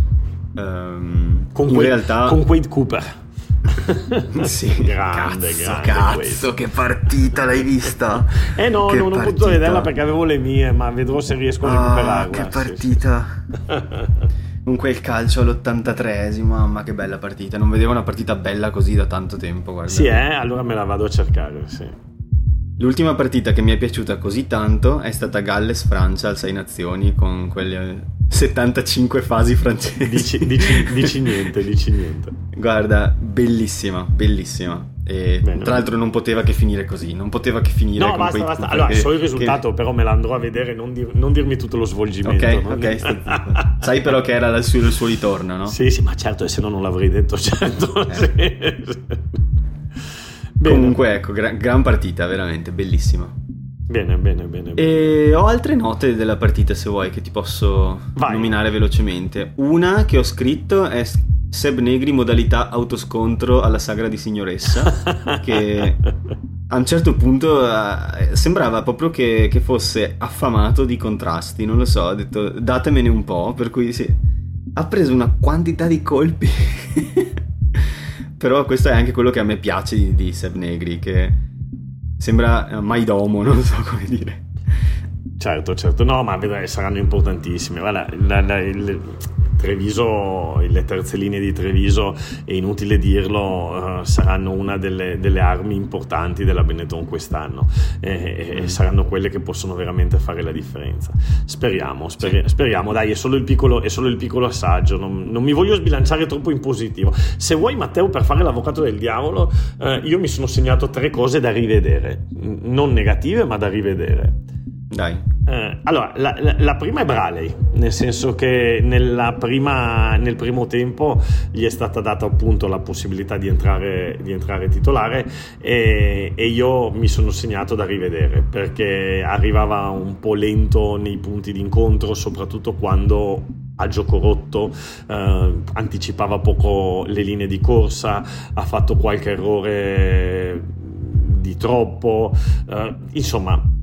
um, con in Quaid, realtà con Quade Cooper (laughs) sì, grande, cazzo, grande cazzo, questo. che partita l'hai vista? Eh no, che non ho potuto vederla perché avevo le mie, ma vedrò se riesco a recuperarla. Oh, che partita. (laughs) Con quel calcio all'83esimo, mamma che bella partita. Non vedevo una partita bella così da tanto tempo. Guarda. Sì, eh? allora me la vado a cercare, sì. L'ultima partita che mi è piaciuta così tanto è stata Galles-Francia al Sei Nazioni con quelle 75 fasi francesi. (laughs) Dici, dici, dici niente, dici niente. Guarda, bellissima, bellissima. E Bene. tra l'altro non poteva che finire così, non poteva che finire No, basta, basta. Allora, so il risultato, che... però me l'andrò a vedere, non, dir, non, dirmi tutto lo svolgimento. Ok, no? ok, sta (laughs) Sai però che era il suo, il suo, ritorno, no? Sì, sì, ma certo, e se no non l'avrei detto, (laughs) certo. Eh. Comunque, ecco, gran, gran partita, veramente bellissima. Bene, bene, bene, bene. E ho altre note della partita, se vuoi, che ti posso Vai. nominare velocemente. Una che ho scritto è Seb Negri modalità autoscontro alla sagra di signoressa, (laughs) che a un certo punto uh, sembrava proprio che, che, fosse affamato di contrasti, non lo so, ha detto datemene un po', per cui sì, ha preso una quantità di colpi (laughs) però questo è anche quello che a me piace di, di Seb Negri, che sembra eh, Maidomo, non so come dire. Certo, certo, no, ma vedrai, saranno importantissime. Guarda, la, la, il, Treviso, le terze linee di Treviso, è inutile dirlo, uh, saranno una delle, delle, armi importanti della Benetton quest'anno e, e, mm. saranno quelle che possono veramente fare la differenza. Speriamo, speri- speriamo, dai, è solo il piccolo, solo il piccolo assaggio, non, non, mi voglio sbilanciare troppo in positivo. Se vuoi Matteo, per fare l'avvocato del diavolo, uh, io mi sono segnato tre cose da rivedere, non negative ma da rivedere. Eh, allora, la, la, la, prima è Braley, nel senso che prima, nel primo tempo gli è stata data appunto la possibilità di entrare, di entrare titolare e, e, io mi sono segnato da rivedere perché arrivava un po' lento nei punti di incontro, soprattutto quando a gioco rotto, eh, anticipava poco le linee di corsa, ha fatto qualche errore di troppo, eh, insomma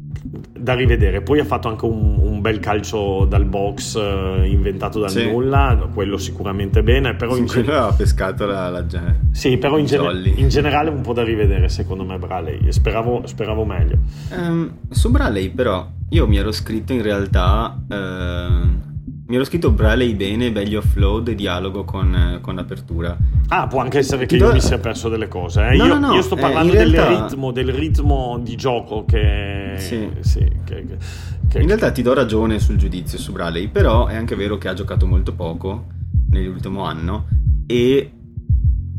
da rivedere. Poi ha fatto anche un, un bel calcio dal box uh, inventato dal sì. nulla, quello sicuramente bene. Però sì, in gen- ha pescato la, la Sì, però in, gen- in, generale un po' da rivedere secondo me Braley. Speravo, speravo meglio. Um, su Braley però io mi ero scritto in realtà... Uh mi ero scritto Braley bene, belli offload e dialogo con, con l'apertura. Ah, può anche essere che Do... io mi sia perso delle cose. Eh? No, io, no, no, io, sto eh, parlando eh, del, realtà... ritmo, del, ritmo, di gioco che... Sì. sì che, che, in realtà ti do ragione sul giudizio su Braley, però è anche vero che ha giocato molto poco nell'ultimo anno e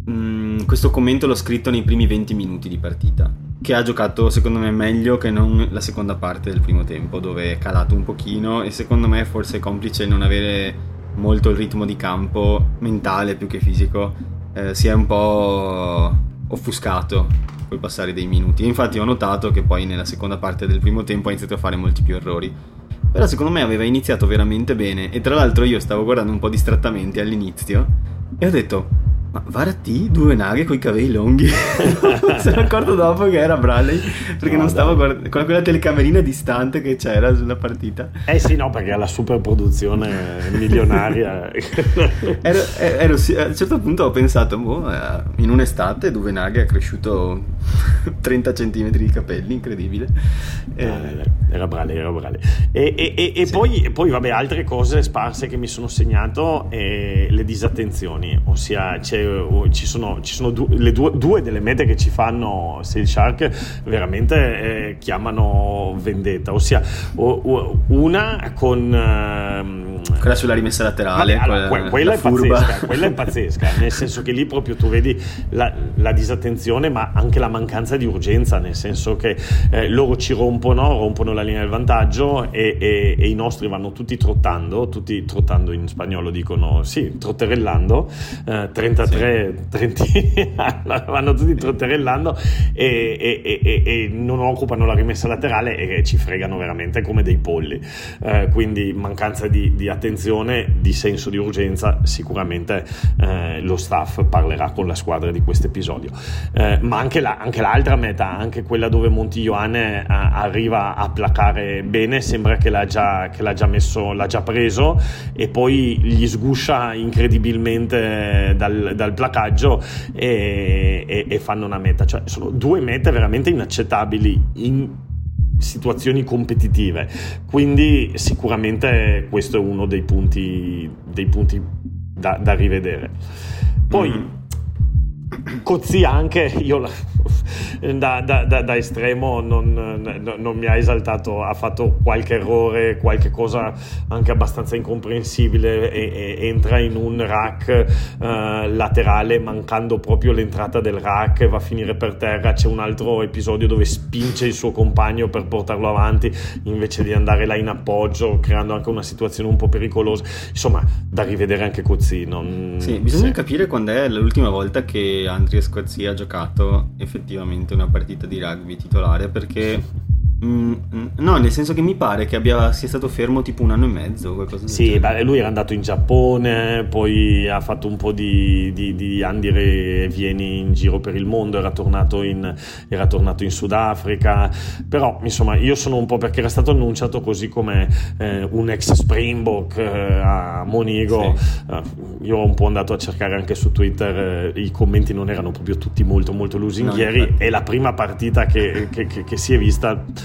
mh, mm, questo commento l'ho scritto nei primi 20 minuti di partita che ha giocato secondo me meglio che non la seconda parte del primo tempo dove è calato un pochino e secondo me forse è complice non avere molto il ritmo di campo mentale più che fisico eh, si è un po' offuscato col passare dei minuti. Infatti ho notato che poi nella seconda parte del primo tempo ha iniziato a fare molti più errori. Però secondo me aveva iniziato veramente bene e tra l'altro io stavo guardando un po' distrattamente all'inizio e ho detto ma Varatti, due naghe con i capelli lunghi. (laughs) Sono accorto dopo che era Bradley perché no, non stavo guardando con quella telecamerina distante che c'era sulla partita. Eh sì, no, perché è la super produzione milionaria. (laughs) ero, ero, a un certo punto ho pensato, boh, eh, in un'estate due naghe ha cresciuto (laughs) 30 cm di capelli, incredibile. Eh, era Bradley, era Bradley. E, e, e, e sì. poi, poi, vabbè, altre cose sparse che mi sono segnato, eh, le disattenzioni, ossia c'è ci sono, ci sono due, due, due, delle mete che ci fanno Sail Shark veramente eh, chiamano vendetta, ossia una con... Quella sulla rimessa laterale, Vabbè, allora, quella, quella, è pazzesca, quella, è pazzesca, (laughs) nel senso che lì proprio tu vedi la, la disattenzione ma anche la mancanza di urgenza, nel senso che eh, loro ci rompono, rompono la linea del vantaggio e, e, e, i nostri vanno tutti trottando, tutti trottando in spagnolo dicono sì, trotterellando, eh, 33 sì. trentini (laughs) vanno tutti trotterellando e, e, non occupano la rimessa laterale e ci fregano veramente come dei polli, eh, quindi mancanza di, di attenzione attenzione, di senso di urgenza, sicuramente eh, lo staff parlerà con la squadra di questo episodio. Eh, ma anche, la, anche, l'altra meta, anche quella dove Monti Ioane arriva a placare bene, sembra che l'ha già, che l'ha già messo, l'ha già preso e poi gli sguscia incredibilmente dal, dal placaggio e, e, e, fanno una meta. Cioè, sono due mete veramente inaccettabili in situazioni competitive. Quindi sicuramente questo è uno dei punti, dei punti da, da rivedere. Poi mm-hmm. Cozzi anche, io da, da, da, da estremo non, non, mi ha esaltato, ha fatto qualche errore, qualche cosa anche abbastanza incomprensibile e, e entra in un rack eh, laterale mancando proprio l'entrata del rack, va a finire per terra, c'è un altro episodio dove spinge il suo compagno per portarlo avanti invece di andare là in appoggio, creando anche una situazione un po' pericolosa, insomma da rivedere anche Cozzi. Non... Sì, bisogna sì. capire quando è l'ultima volta che Andries Cozzi ha giocato effettivamente una partita di rugby titolare perché Mm, mm, no, nel senso che mi pare che abbia, sia stato fermo tipo un anno e mezzo. Qualcosa sì, beh, lui era andato in Giappone, poi ha fatto un po' di, di, di andire e vieni in giro per il mondo, era tornato, in, era tornato in Sudafrica. Però, insomma, io sono un po' perché era stato annunciato così come eh, un ex Springbok eh, a Monigo. Sì. Eh, io ho un po' andato a cercare anche su Twitter, eh, i commenti non erano proprio tutti molto, molto lusinghieri. No, è la prima partita che, che, che, che si è vista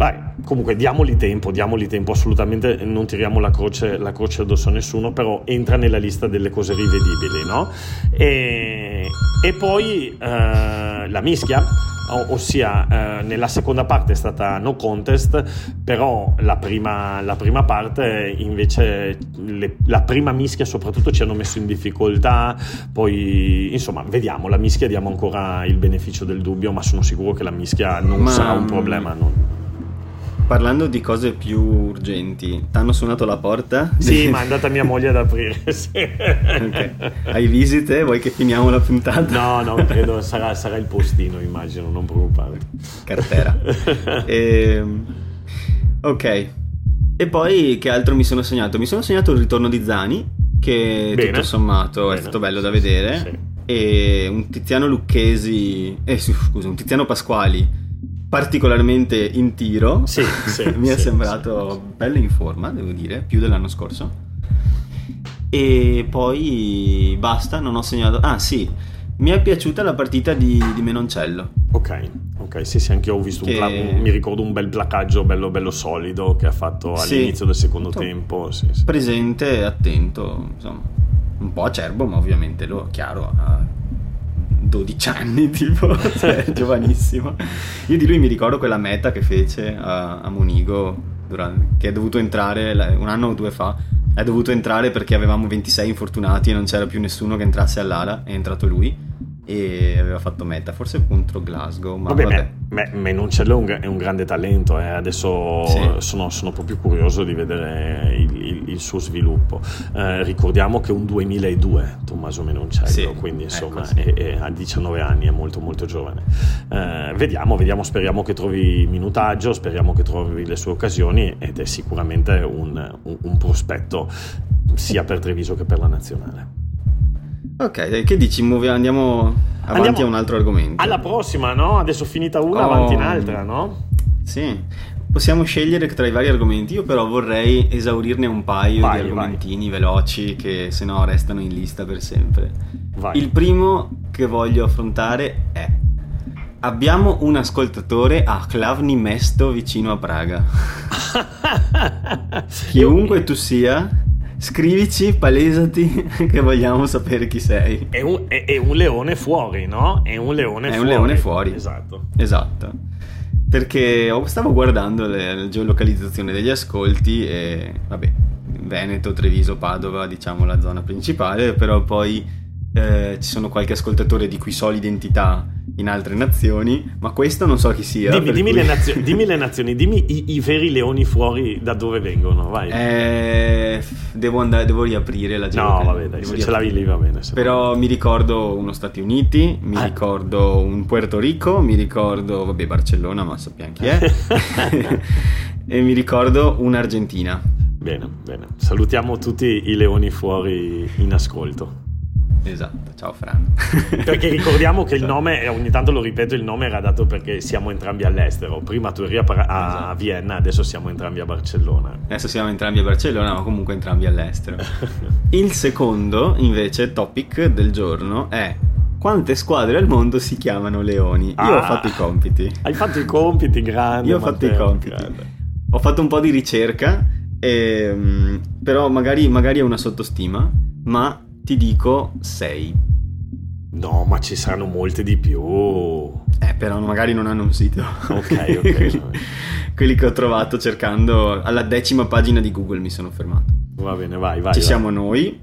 Vai, comunque diamogli tempo, diamogli tempo, assolutamente non tiriamo la croce, la croce addosso a nessuno, però entra nella lista delle cose rivedibili, no? E, e poi eh, la mischia, ossia eh, nella seconda parte è stata no contest, però la prima, la prima parte invece, le, la prima mischia soprattutto ci hanno messo in difficoltà, poi insomma vediamo, la mischia diamo ancora il beneficio del dubbio, ma sono sicuro che la mischia non ma, sarà un problema. Non parlando di cose più urgenti, ti hanno suonato la porta? Sì, ma è andata mia moglie ad aprire. (laughs) Sì. Okay. Hai visite? Vuoi che finiamo la puntata? No, no, credo sarà, sarà il postino, immagino, non preoccupare. Cartera. e... Ehm, ok. E poi che altro mi sono segnato? Mi sono segnato il ritorno di Zani, che Bene. tutto sommato Bene. è stato bello da vedere. Sì. E un Tiziano Lucchesi, eh, scusa, un Tiziano Pasquali particolarmente in tiro. Sì, (laughs) sì, mi sì, è sembrato sì. bello in forma, devo dire, più dell'anno scorso. E poi basta, non ho segnato. Ah, sì, mi è piaciuta la partita di, di Menoncello. Ok, ok, sì, sì, anche io ho visto che... un, pla- mi ricordo un bel placaggio bello, bello solido che ha fatto all'inizio del secondo tempo. Sì, Presente, attento, insomma, un po' acerbo, ma ovviamente lo chiaro. Ha 12 anni, (laughs) tipo, (laughs) cioè, giovanissimo. Io di lui mi ricordo quella meta che fece a, a Monigo, durante, che è dovuto entrare un anno o due fa. È dovuto entrare perché avevamo 26 infortunati e non c'era più nessuno che entrasse all'ala. È entrato lui e aveva fatto meta, forse contro Glasgow. Ma vabbè, vabbè. Me, Menoncello è un grande talento, eh. adesso sì. sono, sono, proprio curioso di vedere il, il, il suo sviluppo. Eh, ricordiamo che è un 2002 Tommaso Menoncello, sì, quindi insomma ecco, sì. è, è, a 19 anni è molto molto giovane. Eh, vediamo, vediamo, speriamo che trovi minutaggio, speriamo che trovi le sue occasioni ed è sicuramente un, un, un prospetto sia per Treviso che per la nazionale. Ok, che dici? Andiamo avanti Andiamo a un altro argomento. Alla prossima, no? Adesso finita una, oh, avanti un'altra, no? Sì. Possiamo scegliere tra i vari argomenti, io però vorrei esaurirne un paio vai, di argomentini vai. veloci che se no restano in lista per sempre. Vai. Il primo che voglio affrontare è Abbiamo un ascoltatore a Klavni Mesto vicino a Praga. (laughs) Chiunque tu sia, Scrivici, palesati, (laughs) che vogliamo sapere chi sei. È un, è, è un leone fuori, no? È un leone è fuori. È un leone fuori. Esatto. Esatto. Perché stavo guardando la geolocalizzazione degli ascolti e, vabbè, Veneto, Treviso, Padova, diciamo la zona principale, però poi eh, ci sono qualche ascoltatore di cui so l'identità in altre nazioni, ma questo non so chi sia. Dimmi, dimmi, cui... le, nazioni, dimmi le, nazioni, dimmi i, i, veri leoni fuori da dove vengono, vai. Eh, devo, andare, devo riaprire la gente. No, vabbè, dai, se ce l'avevi lì va bene. Però mi ricordo uno Stati Uniti, mi ah. ricordo un Puerto Rico, mi ricordo, vabbè, Barcellona, ma sappiamo chi è. e mi ricordo un'Argentina. Bene, bene. Salutiamo tutti i leoni fuori in ascolto. Esatto, ciao Fran. (laughs) perché ricordiamo che il nome, ogni tanto lo ripeto, il nome era dato perché siamo entrambi all'estero. Prima tu eri a, a esatto. Vienna, adesso siamo entrambi a Barcellona. Adesso siamo entrambi a Barcellona, ma comunque entrambi all'estero. (laughs) il secondo, invece, topic del giorno è quante squadre al mondo si chiamano leoni? Ah, Io ho fatto i compiti. Hai fatto i compiti, grande. Io ho fatto i compiti. Grande. Ho fatto un po' di ricerca, e, ehm, però magari, magari è una sottostima, ma ti dico 6. No, ma ci saranno molte di più. Eh, però magari non hanno un sito. Ok, ok. (laughs) Quelli che ho trovato cercando alla decima pagina di Google mi sono fermato. Va bene, vai, vai. Ci vai. siamo noi.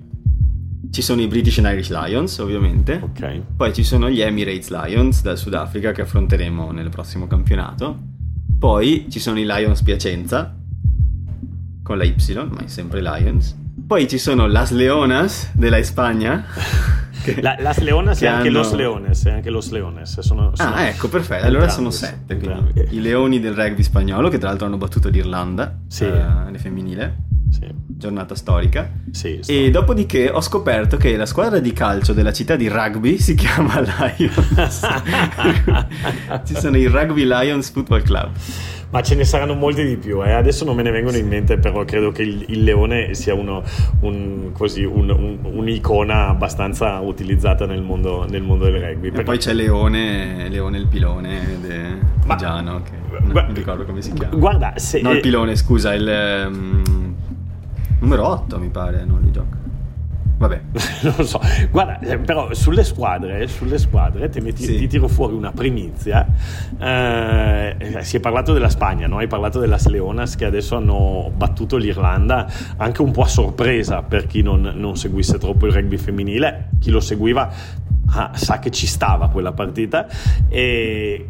Ci sono i British and Irish Lions, ovviamente. Ok. Poi ci sono gli Emirates Lions dal Sudafrica che affronteremo nel prossimo campionato. Poi ci sono i Lions Piacenza con la Y, ma è sempre Lions poi ci sono Las Leonas della Spagna. (laughs) La, Las Leonas e anche hanno... Los Leones, e anche Los Leones. Sono, sono ah, ecco, perfetto. Allora sono sette. I leoni del rugby spagnolo, che tra l'altro hanno battuto l'Irlanda, sì. eh, le femminile. Sì. Giornata storica. Sì, e dopodiché ho scoperto che la squadra di calcio della città di rugby si chiama (laughs) Lions. (laughs) Ci sono i Rugby Lions Football Club ma ce ne saranno molti di più. Eh. Adesso non me ne vengono in mente, però credo che il, il leone sia uno, un, così, un, un, un'icona abbastanza utilizzata nel mondo, nel mondo del rugby. E poi c'è Leone, Leone il pilone de ma, Giano, che non mi ricordo come si chiama. Guarda, se... No, il pilone, scusa, il... Um, numero 8 mi pare, non li gioca. Vabbè, (laughs) non lo so. Guarda, eh, però sulle squadre, sulle squadre ti, metti, sì. ti tiro fuori una primizia. Eh, si è parlato della Spagna, no? hai parlato della Leonas che adesso hanno battuto l'Irlanda, anche un po' a sorpresa per chi non, non seguisse troppo il rugby femminile. Chi lo seguiva ah, sa che ci stava quella partita. E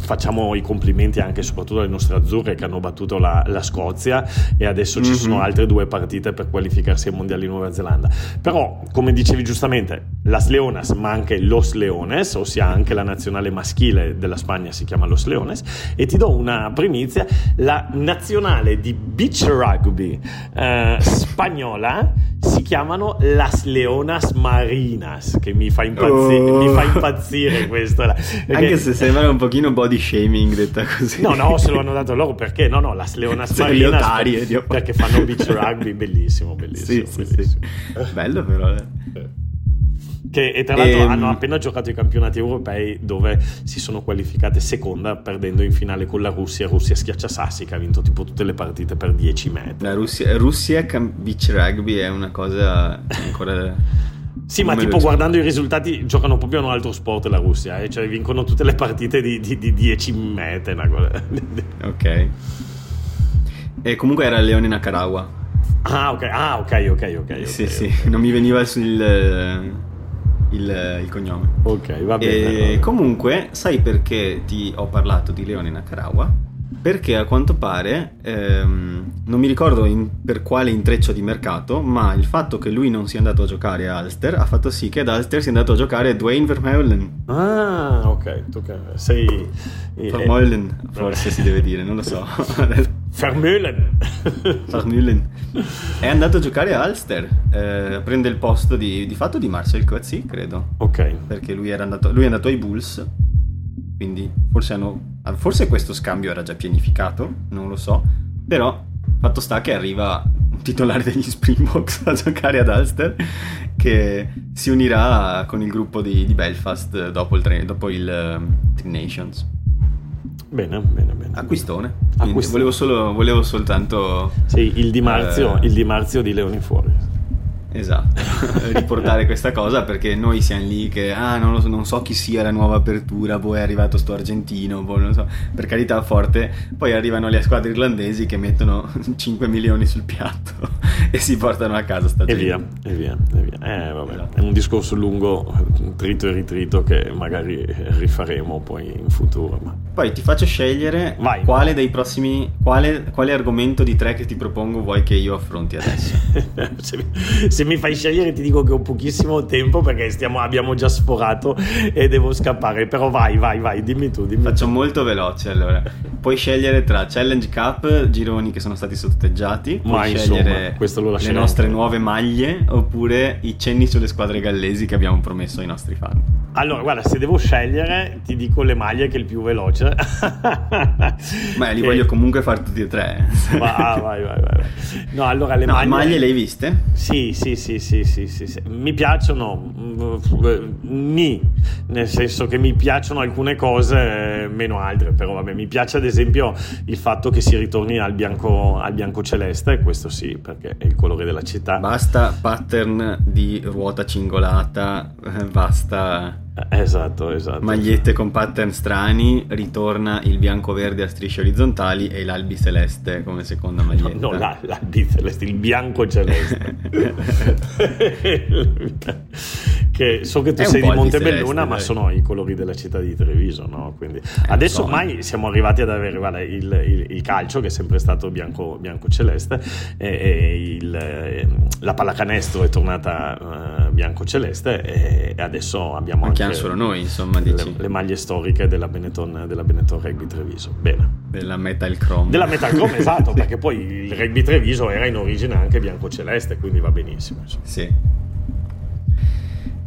facciamo i complimenti anche e soprattutto alle nostre azzurre che hanno battuto la, la Scozia e adesso mm-hmm. ci sono altre due partite per qualificarsi ai mondiali in Nuova Zelanda. Però, come dicevi giustamente, Las Leonas ma anche Los Leones, ossia anche la nazionale maschile della Spagna si chiama Los Leones e ti do una primizia, la nazionale di beach rugby eh, spagnola si chiamano Las Leonas Marinas che mi fa impazzire, oh. mi fa impazzire questo. Perché... Anche se sembra un pochino body shaming detta così. No, no, se lo hanno dato loro perché? No, no, Las Leonas Marinas otarie, perché, perché fanno beach rugby, bellissimo, bellissimo. Sì, bellissimo. Sì, sì. Bello però. Eh. Che, e tra l'altro. Ehm, hanno appena giocato i campionati europei dove si sono qualificate seconda perdendo in finale con la Russia. Russia schiacciasassi che ha vinto tipo tutte le partite per 10 metri. La Russia, Russia beach rugby è una cosa ancora... Sì, ma tipo guardando i risultati giocano proprio a un altro sport la Russia, eh? cioè vincono tutte le partite di, di, di 10 metri. (laughs) ok. E comunque era Leone Nakarawa. Ah, ok, ah, ok, ok, ok. okay sì, okay, sì, okay. non mi veniva sul il, il cognome. Ok, va bene. E comunque, sai perché ti ho parlato di Leone Nakarawa? Perché a quanto pare, ehm, non mi ricordo in, per quale intreccio di mercato, ma il fatto che lui non sia andato a giocare a Ulster ha fatto sì che ad Ulster sia andato a giocare Dwayne Vermeulen. Ah, ok, tu che sei... Eh, Vermeulen, forse si deve dire, non lo so. (laughs) Vermeulen. Vermeulen. È andato a giocare a Ulster, eh, prende il posto di, di fatto di Marcel Coetzee, credo. Ok. Perché lui, era andato, lui è andato ai Bulls quindi forse, hanno, forse questo scambio era già pianificato, non lo so, però fatto sta che arriva un titolare degli Springboks (laughs) a giocare ad Ulster che si unirà con il gruppo di, di Belfast dopo il, dopo il um, Tri Nations. Bene, bene, bene. Acquistone. Acquistone. Volevo, solo, volevo soltanto... Sì, il Di Marzio, uh, il Di, Marzio di Leoni Fuori. Esatto, (laughs) riportare questa cosa perché noi siamo lì che ah, non, so, non, so, chi sia la nuova apertura, poi è arrivato sto argentino, poi non so, per carità forte, poi arrivano le squadre irlandesi che mettono (laughs) 5 milioni sul piatto (laughs) e si portano a casa sta e via, e via, e via. Eh, vabbè, esatto. È un discorso lungo, trito e ritrito che magari rifaremo poi in futuro. Ma... Poi ti faccio scegliere Vai. quale dei prossimi, quale, quale argomento di tre che ti propongo vuoi che io affronti adesso. Se, mi fai scegliere ti dico che ho pochissimo tempo perché stiamo, abbiamo già sforato e devo scappare. Però vai, vai, vai, dimmi tu. Dimmi Faccio tu. molto veloce allora. Puoi scegliere tra Challenge Cup, gironi che sono stati sotteggiati, puoi Ma, scegliere insomma, le nostre nuove maglie oppure i cenni sulle squadre gallesi che abbiamo promesso ai nostri fan. Allora, guarda, se devo scegliere, ti dico le maglie che è il più veloce. (laughs) Ma li voglio comunque fare tutti e tre. vai, vai, vai, vai. No, allora le no, maglie... maglie le hai viste? Sì, sì, sì, sì, sì, sì, sì. Mi piacciono, ni, nel senso che mi piacciono alcune cose, meno altre, però vabbè, mi piace ad esempio il fatto che si ritorni al bianco, al bianco celeste, questo sì, perché è il colore della città. Basta pattern di ruota cingolata, basta Esatto, esatto. Magliette con pattern strani, ritorna il bianco-verde a strisce orizzontali e l'albi celeste come seconda maglietta. No, no l'albi celeste, il bianco celeste. (laughs) che so che tu sei di Montebelluna, ma dai. sono i colori della città di Treviso, no? Quindi, eh, adesso ormai siamo arrivati ad avere guarda, il, il, il, calcio che è sempre stato bianco, bianco celeste e, e il, ehm, la pallacanestro è tornata uh, bianco celeste e, e adesso abbiamo anche, anche solo noi, insomma, le, le, maglie storiche della Benetton, della Benetton Rugby Treviso. Bene. Della Metal Chrome. Della Metal Chrome, (laughs) esatto, perché poi il Rugby Treviso era in origine anche bianco celeste, quindi va benissimo. Insomma. Sì.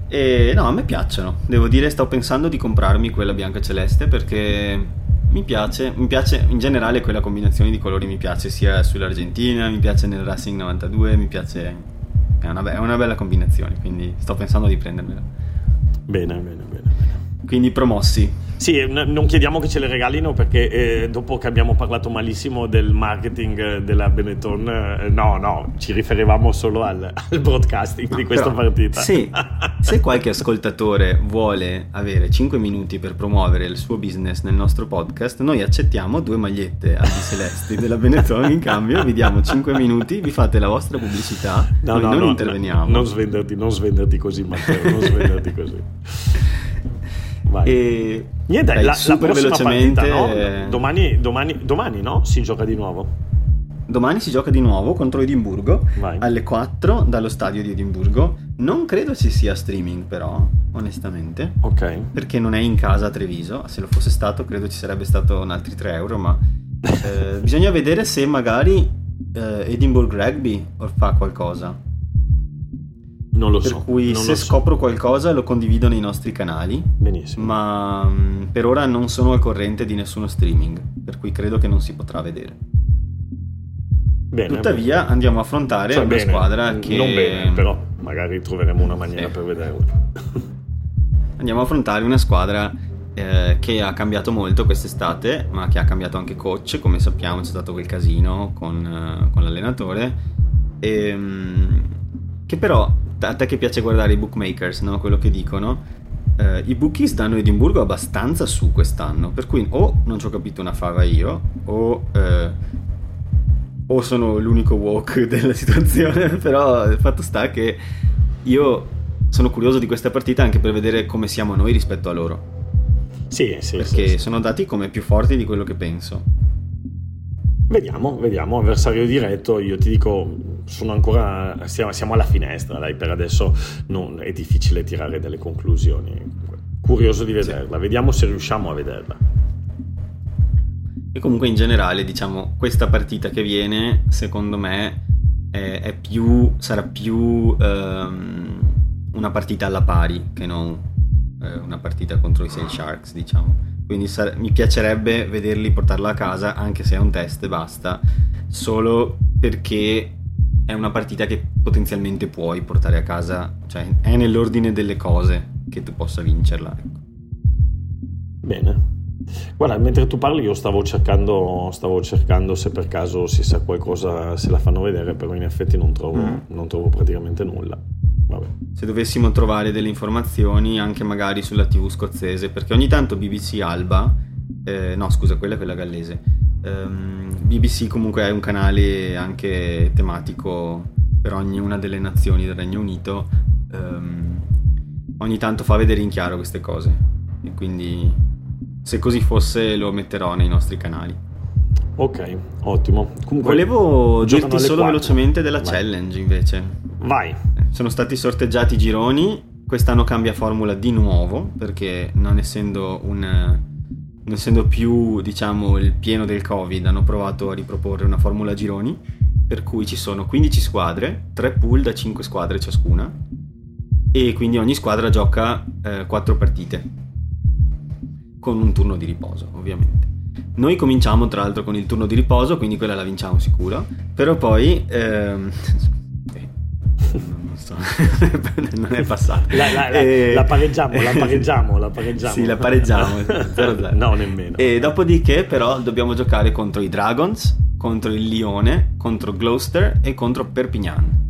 E no, a me piacciono. Devo dire, sto pensando di comprarmi quella bianca celeste perché mi piace, mi piace in generale quella combinazione di colori, mi piace sia sull'Argentina, mi piace nel Racing 92, mi piace... È una, be- è una bella combinazione, quindi sto pensando di prendermela. Bene, bene, bene. Quindi promossi. Sì, non chiediamo che ce le regalino perché eh, dopo che abbiamo parlato malissimo del marketing eh, della Benetton, eh, no, no, ci riferivamo solo al, (laughs) al broadcasting no, di questa però, partita. Sì, (laughs) se qualche ascoltatore vuole avere 5 minuti per promuovere il suo business nel nostro podcast, noi accettiamo due magliette albi celesti della Benetton in cambio, vi diamo 5 minuti, vi fate la vostra pubblicità, no, no, non no, interveniamo. non svenderti, non svenderti così Matteo, non svenderti così. (laughs) Vai. E niente, Dai, la, la velocemente. Partita, no? Domani, domani, domani, no? Si gioca di nuovo. Domani si gioca di nuovo contro Edimburgo Vai. alle 4 dallo stadio di Edimburgo. Non credo ci sia streaming, però, onestamente. Ok. Perché non è in casa a Treviso. Se lo fosse stato, credo ci sarebbe stato un altri 3 euro. Ma (laughs) eh, bisogna vedere se magari eh, Edinburgh Rugby fa qualcosa. Non lo per so. Per cui se so. scopro qualcosa lo condivido nei nostri canali. Benissimo. Ma mm, per ora non sono al corrente di nessuno streaming, per cui credo che non si potrà vedere. Bene, Tuttavia bene. andiamo a affrontare cioè, una bene, squadra che... Non bene, però magari troveremo una maniera sì. per vederlo. (laughs) andiamo a affrontare una squadra eh, che ha cambiato molto quest'estate, ma che ha cambiato anche coach, come sappiamo c'è stato quel casino con, uh, con l'allenatore, e, um, che però a te che piace guardare i bookmakers, no? quello che dicono, eh, i bookies danno Edimburgo abbastanza su quest'anno, per cui o non ci ho capito una fava io, o, eh, o sono l'unico walk (laughs) della situazione, (laughs) però il fatto sta che io sono curioso di questa partita anche per vedere come siamo noi rispetto a loro. Sì, sì. Perché sì, sono dati come più forti di quello che penso. Vediamo, vediamo, avversario diretto, io ti dico, sono ancora, siamo, siamo alla finestra, dai, per adesso non, è difficile tirare delle conclusioni. Curioso di vederla, vediamo se riusciamo a vederla. E comunque in generale, diciamo, questa partita che viene, secondo me, è, è più, sarà più um, una partita alla pari che non eh, una partita contro i Sail Sharks, diciamo quindi sare- mi piacerebbe vederli portarla a casa anche se è un test e basta, solo perché è una partita che potenzialmente puoi portare a casa, cioè è nell'ordine delle cose che tu possa vincerla. Ecco. Bene. Guarda, mentre tu parli io stavo cercando, stavo cercando se per caso si sa qualcosa, se la fanno vedere, però in effetti non trovo, mm. non trovo praticamente nulla. Vabbè. Se dovessimo trovare delle informazioni anche magari sulla TV scozzese, perché ogni tanto BBC Alba, eh, no scusa, quella è quella gallese, um, ehm, BBC comunque è un canale anche tematico per ognuna delle nazioni del Regno Unito, um, ogni tanto fa vedere in chiaro queste cose, e quindi se così fosse lo metterò nei nostri canali. Ok, ottimo. Comunque, Volevo dirti solo 4. velocemente della Vai. challenge invece. Vai. Eh, sono stati sorteggiati i gironi, quest'anno cambia formula di nuovo perché non essendo, un, non essendo più diciamo il pieno del covid hanno provato a riproporre una formula gironi per cui ci sono 15 squadre, 3 pool da 5 squadre ciascuna e quindi ogni squadra gioca eh, 4 partite con un turno di riposo ovviamente. Noi cominciamo tra l'altro con il turno di riposo, quindi quella la vinciamo sicuro, però poi... Ehm, non (laughs) so, non è passato. La, la, la, e... la, pareggiamo, la pareggiamo, la (laughs) pareggiamo. Sì, la pareggiamo. 0-0. (laughs) no, nemmeno. E dopodiché però dobbiamo giocare contro i Dragons, contro il Lione, contro Gloucester e contro Perpignan.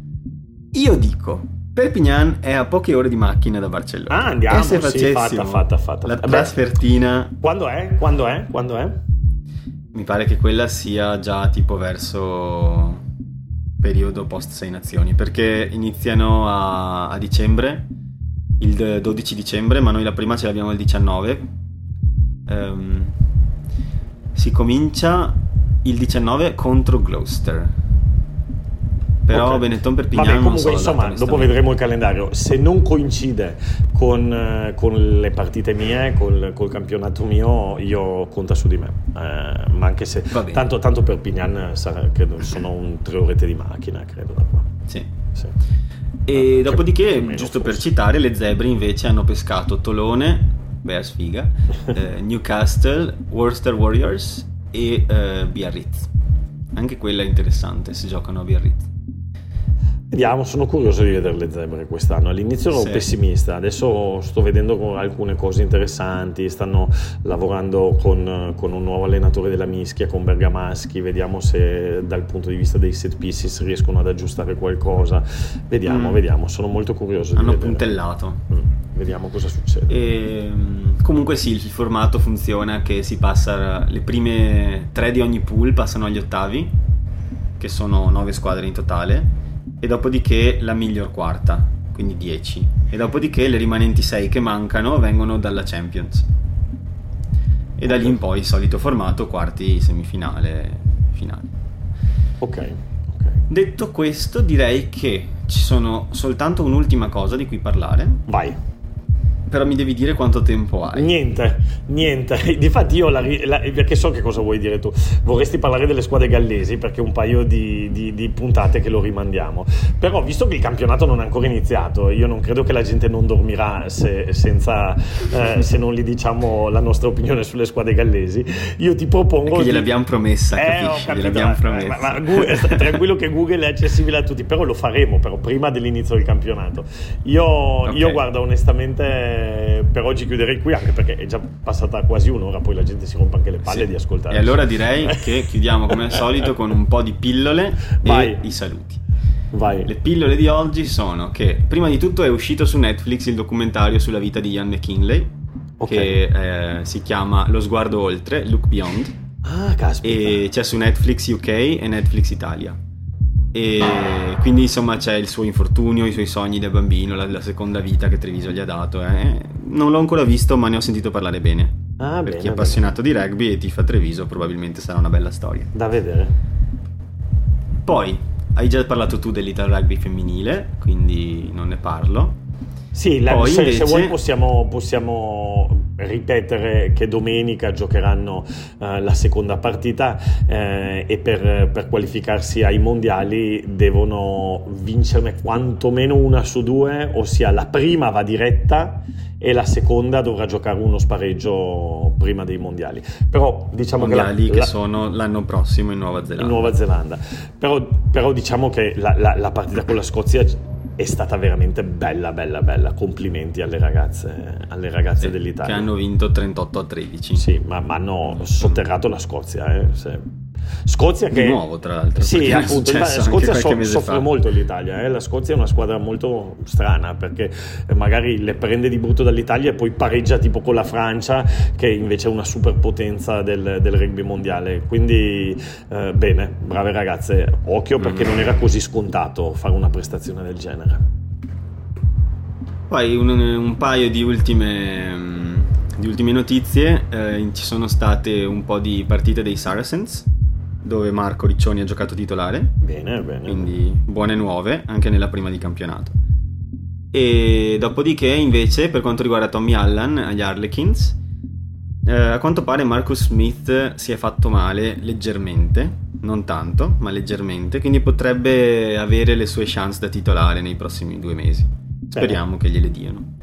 Io dico, Perpignan è a poche ore di macchina da Barcellona. Ah, andiamo, e se sì, fatta, fatta, fatta. La trasfertina... Quando è? Quando è? Quando è? Mi pare che quella sia già tipo verso periodo post 6 nazioni, perché iniziano a, a dicembre, il 12 dicembre, ma noi la prima ce l'abbiamo il 19. Um, ehm, si comincia il 19 contro Gloucester. Però okay. Benetton per Pignano Vabbè, comunque, insomma, dopo vedremo il calendario. Se non coincide con, eh, con le partite mie, col, col, campionato mio, io conta su di me. Eh, ma anche se tanto, tanto per Pignan sarà, credo, sono un tre orette di macchina, credo da qua. Sì. sì. E ah, dopodiché, giusto per citare, le zebre invece hanno pescato Tolone, beh, sfiga, (laughs) eh, Newcastle, Worcester Warriors e eh, Biarritz. Anche quella è interessante se giocano a Biarritz. Vediamo, sono curioso di vedere le zebre quest'anno. All'inizio ero sì. pessimista, adesso sto vedendo alcune cose interessanti. Stanno lavorando con, con, un nuovo allenatore della mischia, con Bergamaschi. Vediamo se dal punto di vista dei set pieces riescono ad aggiustare qualcosa. Vediamo, mm. vediamo. Sono molto curioso. Hanno puntellato. Mm. Vediamo cosa succede. E, ehm, comunque sì, il formato funziona che si passa le prime tre di ogni pool passano agli ottavi, che sono nove squadre in totale e dopodiché la miglior quarta, quindi 10. E dopodiché le rimanenti 6 che mancano vengono dalla Champions. E da lì in poi il solito formato, quarti, semifinale, finale. Ok. okay. Detto questo, direi che ci sono soltanto un'ultima cosa di cui parlare. Vai però mi devi dire quanto tempo hai. Niente, niente. (laughs) Difatti io, la, la, perché so che cosa vuoi dire tu, vorresti parlare delle squadre gallesi perché un paio di, di, di, puntate che lo rimandiamo. Però visto che il campionato non è ancora iniziato, io non credo che la gente non dormirà se, senza, eh, se non gli diciamo la nostra opinione sulle squadre gallesi. Io ti propongo... Che gliel'abbiamo promessa, eh, capisci? Capito, gliel'abbiamo promessa. Ma, ma, Google, (laughs) tranquillo che Google è accessibile a tutti, però lo faremo però prima dell'inizio del campionato. Io, okay. io guarda onestamente per oggi chiuderei qui anche perché è già passata quasi un'ora, poi la gente si rompe anche le palle sì. di ascoltare. E allora direi che (laughs) chiudiamo come al solito con un po' di pillole Vai. e i saluti. Vai. Le pillole di oggi sono che prima di tutto è uscito su Netflix il documentario sulla vita di Ian McKinley okay. che eh, si chiama Lo sguardo oltre, Look Beyond. Ah, caspita. E c'è su Netflix UK e Netflix Italia. E quindi insomma c'è il suo infortunio, i suoi sogni da bambino, la, la seconda vita che Treviso gli ha dato. Eh. Non l'ho ancora visto, ma ne ho sentito parlare bene. Ah, per bene, chi è appassionato bene. di rugby e tifa Treviso, probabilmente sarà una bella storia. Da vedere. Poi hai già parlato tu dell'Ital Rugby femminile, quindi non ne parlo. Sì, la, se, invece... se, vuoi possiamo, possiamo, ripetere che domenica giocheranno uh, la seconda partita eh, e per, per, qualificarsi ai mondiali devono vincerne quantomeno una su due, ossia la prima va diretta e la seconda dovrà giocare uno spareggio prima dei mondiali. Però diciamo mondiali che, la, che sono l'anno prossimo in Nuova Zelanda. In Nuova Zelanda. Però, però diciamo che la, la, la partita con la Scozia è stata veramente bella, bella, bella. Complimenti alle ragazze, alle ragazze sì, dell'Italia. Che hanno vinto 38 a 13. Sì, ma, ma hanno sotterrato la Scozia. Eh, se Scozia che... Di nuovo, tra l'altro. Sì, appunto, la Scozia so, soffre fa. molto l'Italia. Eh? La Scozia è una squadra molto strana perché magari le prende di brutto dall'Italia e poi pareggia tipo con la Francia, che invece è una superpotenza del, del rugby mondiale. Quindi, eh, bene, brave ragazze. Occhio perché mm. non era così scontato fare una prestazione del genere. Poi un, un paio di ultime, di ultime notizie. Eh, ci sono state un po' di partite dei Saracens dove Marco Riccioni ha giocato titolare. Bene, bene. Quindi buone nuove anche nella prima di campionato. E dopodiché, invece, per quanto riguarda Tommy Allen agli Harlequins, eh, a quanto pare Marcus Smith si è fatto male leggermente, non tanto, ma leggermente, quindi potrebbe avere le sue chance da titolare nei prossimi due mesi. Speriamo Bene. che gliele diano.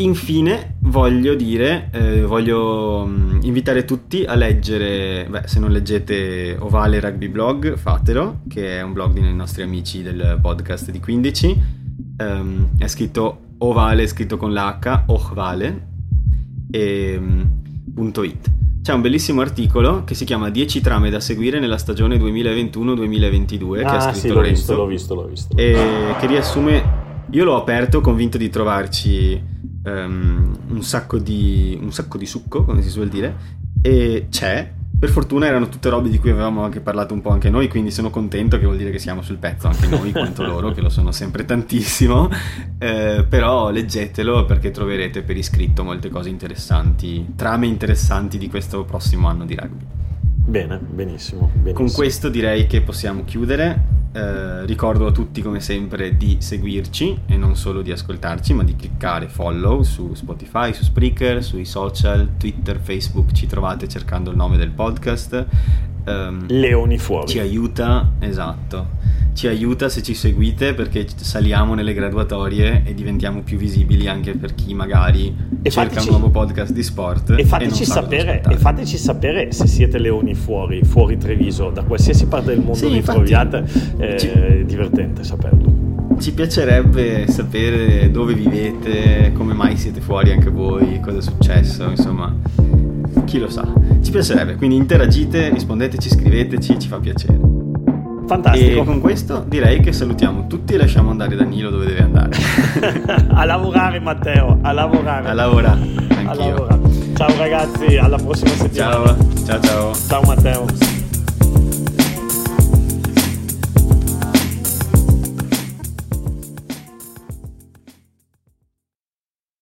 Infine voglio dire, eh, voglio mh, invitare tutti a leggere, beh, se non leggete Ovale Rugby Blog, fatelo, che è un blog dei nostri amici del podcast di 15. Um, è scritto Ovale, scritto con l'H, Ochvale, e, um, It. C'è un bellissimo articolo che si chiama 10 trame da seguire nella stagione 2021-2022 ah, che ha scritto sì, Lorenzo. L'ho visto, l'ho visto, l'ho visto. E che riassume... Io l'ho aperto convinto di trovarci um, un, sacco di, un sacco di succo, come si suol dire, e c'è per fortuna erano tutte robe di cui avevamo anche parlato un po' anche noi, quindi sono contento che vuol dire che siamo sul pezzo anche noi, quanto (laughs) loro, che lo sono sempre tantissimo. Eh, però leggetelo perché troverete per iscritto molte cose interessanti, trame interessanti di questo prossimo anno di rugby. Bene, benissimo, benissimo. Con questo direi che possiamo chiudere. Eh, ricordo a tutti come sempre di seguirci e non solo di ascoltarci, ma di cliccare follow su Spotify, su Spreaker, sui social, Twitter, Facebook, ci trovate cercando il nome del podcast. Um, Leoni fuori. Ci aiuta, esatto ci aiuta se ci seguite perché saliamo nelle graduatorie e diventiamo più visibili anche per chi magari e cerca fateci, un nuovo podcast di sport. E fateci, e sapere, e fateci sapere se siete leoni fuori, fuori Treviso, da qualsiasi parte del mondo sì, vi troviate, eh, ci... è divertente saperlo. Ci piacerebbe sapere dove vivete, come mai siete fuori anche voi, cosa è successo, insomma, chi lo sa. Ci piacerebbe, quindi interagite, rispondeteci, scriveteci, ci fa piacere. Fantastico. E con questo direi che salutiamo tutti e lasciamo andare Danilo dove deve andare. (laughs) a lavorare Matteo, a lavorare. A lavorare, anch'io. A lavorare. Ciao ragazzi, alla prossima settimana. Ciao, ciao ciao. Ciao Matteo.